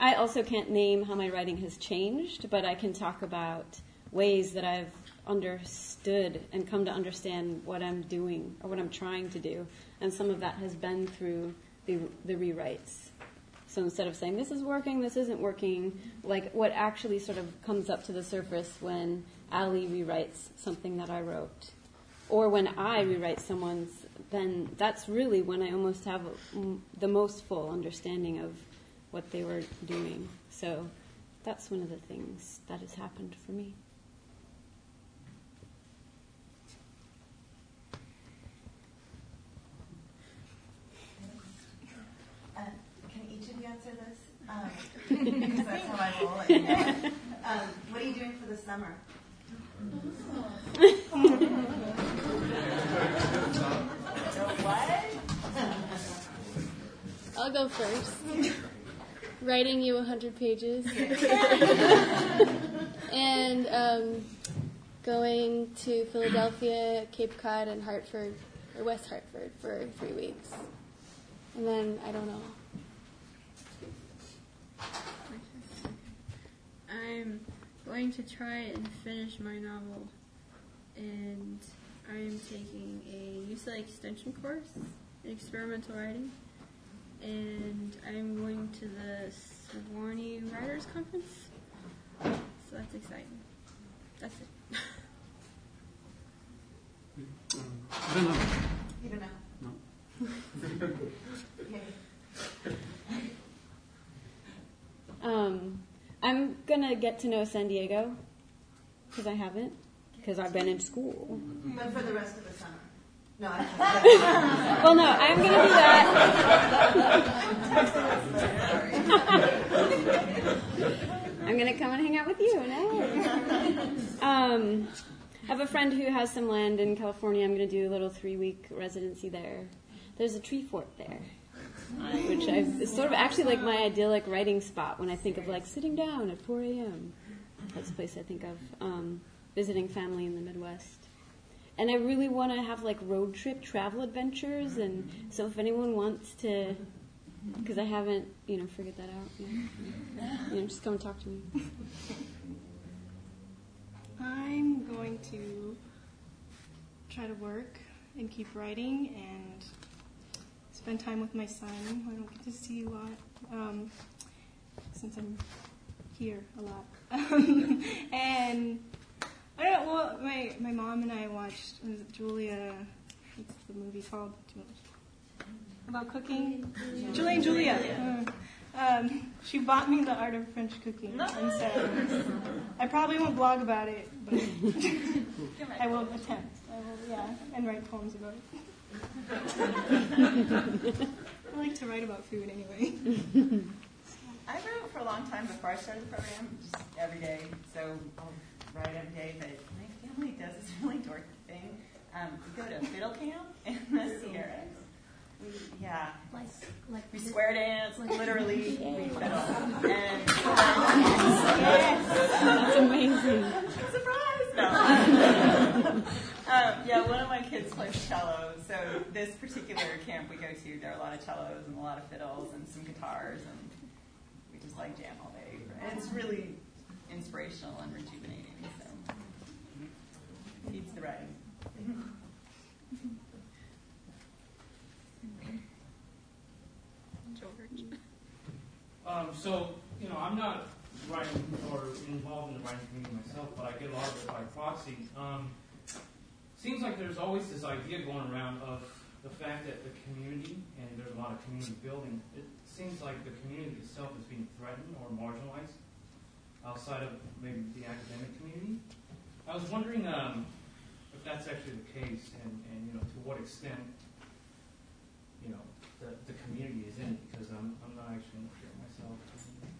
I also can't name how my writing has changed, but I can talk about ways that I've understood and come to understand what I'm doing or what I'm trying to do. And some of that has been through the, the rewrites. So instead of saying, this is working, this isn't working, like what actually sort of comes up to the surface when Allie rewrites something that I wrote. Or when I rewrite someone's, then that's really when I almost have the most full understanding of what they were doing. So that's one of the things that has happened for me. Uh, Can each of you answer this? Um, Because that's how I roll. it. Um, What are you doing for the summer? What? I'll go first. Writing you 100 pages. and um, going to Philadelphia, Cape Cod, and Hartford, or West Hartford for three weeks. And then, I don't know. I'm going to try and finish my novel, and I'm taking a UCLA extension course in experimental writing, and I'm going to the Sewanee Writers Conference. So that's exciting. That's it. I don't know. You don't know? No. Okay. Um, I'm gonna get to know San Diego because I haven't, because I've been in school. But for the rest of the summer? No, I well, no, I'm gonna do that. I'm gonna come and hang out with you. No. Um, I have a friend who has some land in California. I'm gonna do a little three-week residency there. There's a tree fort there. Which I've, it's sort of actually like my idyllic writing spot when I think of like sitting down at 4 a.m. That's the place I think of. Um, visiting family in the Midwest. And I really want to have like road trip travel adventures. And so if anyone wants to, because I haven't, you know, figured that out. Know, you know, just come and talk to me. I'm going to try to work and keep writing and spend time with my son. I don't get to see a lot um, since I'm here a lot. and I don't know. Well, my my mom and I watched Julia. What's the movie called? About cooking. Julia and Julia. Uh, um, she bought me the art of French cooking, and so I probably won't blog about it, but I will attempt. I will, yeah, and write poems about it. I like to write about food anyway. I wrote for a long time before I started the program, just every day. So I'll write every day, but my family does this really dorky thing. Um, we go to fiddle camp in the Sierras. We, yeah, Like, like we square dance, like- literally we fiddle. And That's amazing. Surprise! No. um, yeah, one of my kids plays cello, so this particular camp we go to, there are a lot of cellos and a lot of fiddles and some guitars, and we just like jam all day. And it's really inspirational and rejuvenating. So feeds the writing. George. Um, so, you know, I'm not writing or involved in the writing community myself, but I get a lot of it by proxy. Um, seems like there's always this idea going around of the fact that the community, and there's a lot of community building, it seems like the community itself is being threatened or marginalized outside of maybe the academic community. I was wondering um, if that's actually the case, and, and you know, to what extent, you know, the, the community is in it, because I'm, I'm not actually sure myself.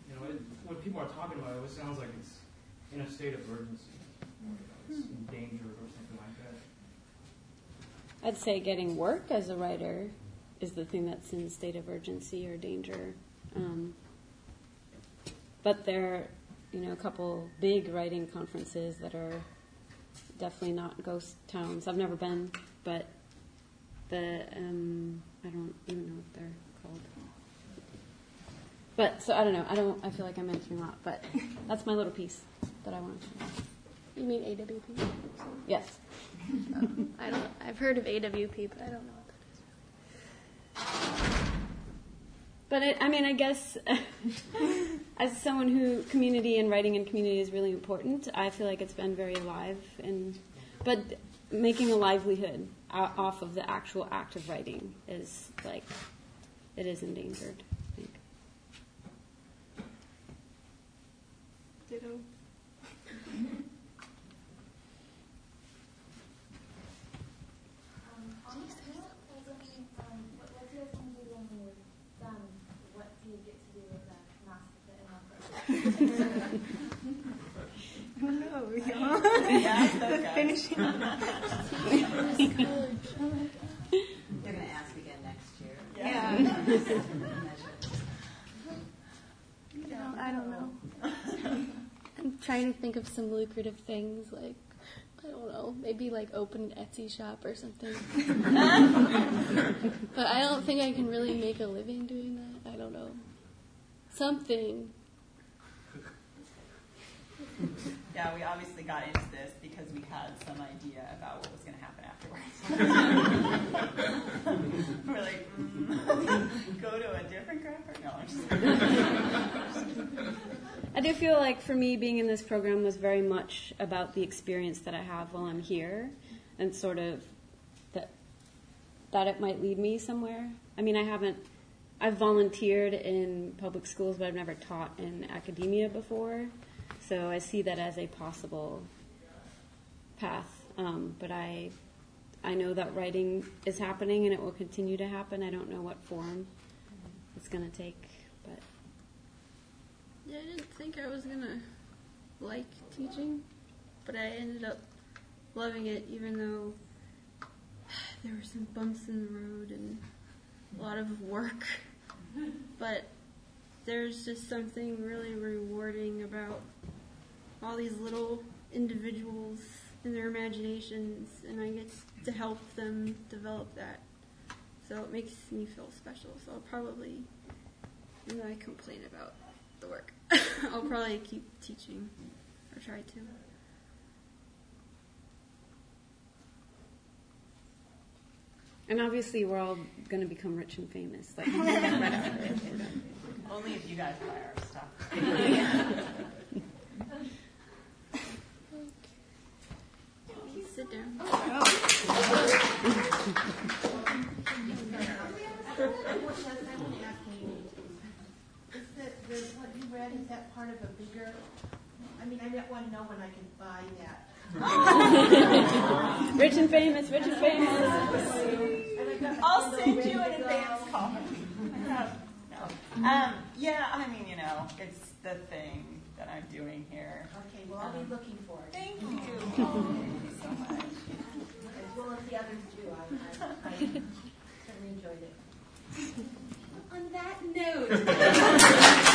You know, it, when people are talking about it, it sounds like it's in a state of urgency, or, it's endangered or something. I'd say getting work as a writer is the thing that's in a state of urgency or danger. Um, but there are, you know, a couple big writing conferences that are definitely not ghost towns. I've never been, but the um, I don't even know what they're called. But so I don't know. I don't. I feel like I'm answering a lot, but that's my little piece that I wanted to. You mean AWP? Yes. I don't. I've heard of AWP, but I don't know what that is. But it, I mean, I guess as someone who community and writing in community is really important, I feel like it's been very alive and but making a livelihood off of the actual act of writing is like it is endangered. I think. Ditto. Um, on the scale, um, what, what do you guys want to do when you're done? What do you get to do with that mask that in Oh no, Yeah, the those finishing. They're going to ask again next year. Yeah. No, I don't know. I'm trying to think of some lucrative things, like I don't know, maybe like open an Etsy shop or something. but I don't think I can really make a living doing that. I don't know. Something. Yeah, we obviously got into this because we had some idea about what was going to happen afterwards. We're like, mm, go to a different graphic? No, I'm just I do feel like for me, being in this program was very much about the experience that I have while I'm here, and sort of that that it might lead me somewhere. I mean, I haven't. I've volunteered in public schools, but I've never taught in academia before, so I see that as a possible path. Um, but I, I know that writing is happening, and it will continue to happen. I don't know what form it's going to take, but. Yeah, I didn't think I was gonna like teaching, but I ended up loving it, even though there were some bumps in the road and a lot of work. But there's just something really rewarding about all these little individuals and their imaginations, and I get to help them develop that. So it makes me feel special. So I'll probably, even though I complain about the work, I'll probably keep teaching or try to. And obviously, we're all going to become rich and famous. Like, right. Only if you guys buy our stuff. Sit down. Is that, the, what you read, is that part of a bigger, I mean, I want to know when I can buy that. rich and famous, rich and famous. I'll send you an advance copy. Um, yeah, I mean, you know, it's the thing that I'm doing here. Okay, well, I'll be looking for it. Thank you. So much. As well as the others do, I, I, I certainly enjoyed it. On that note.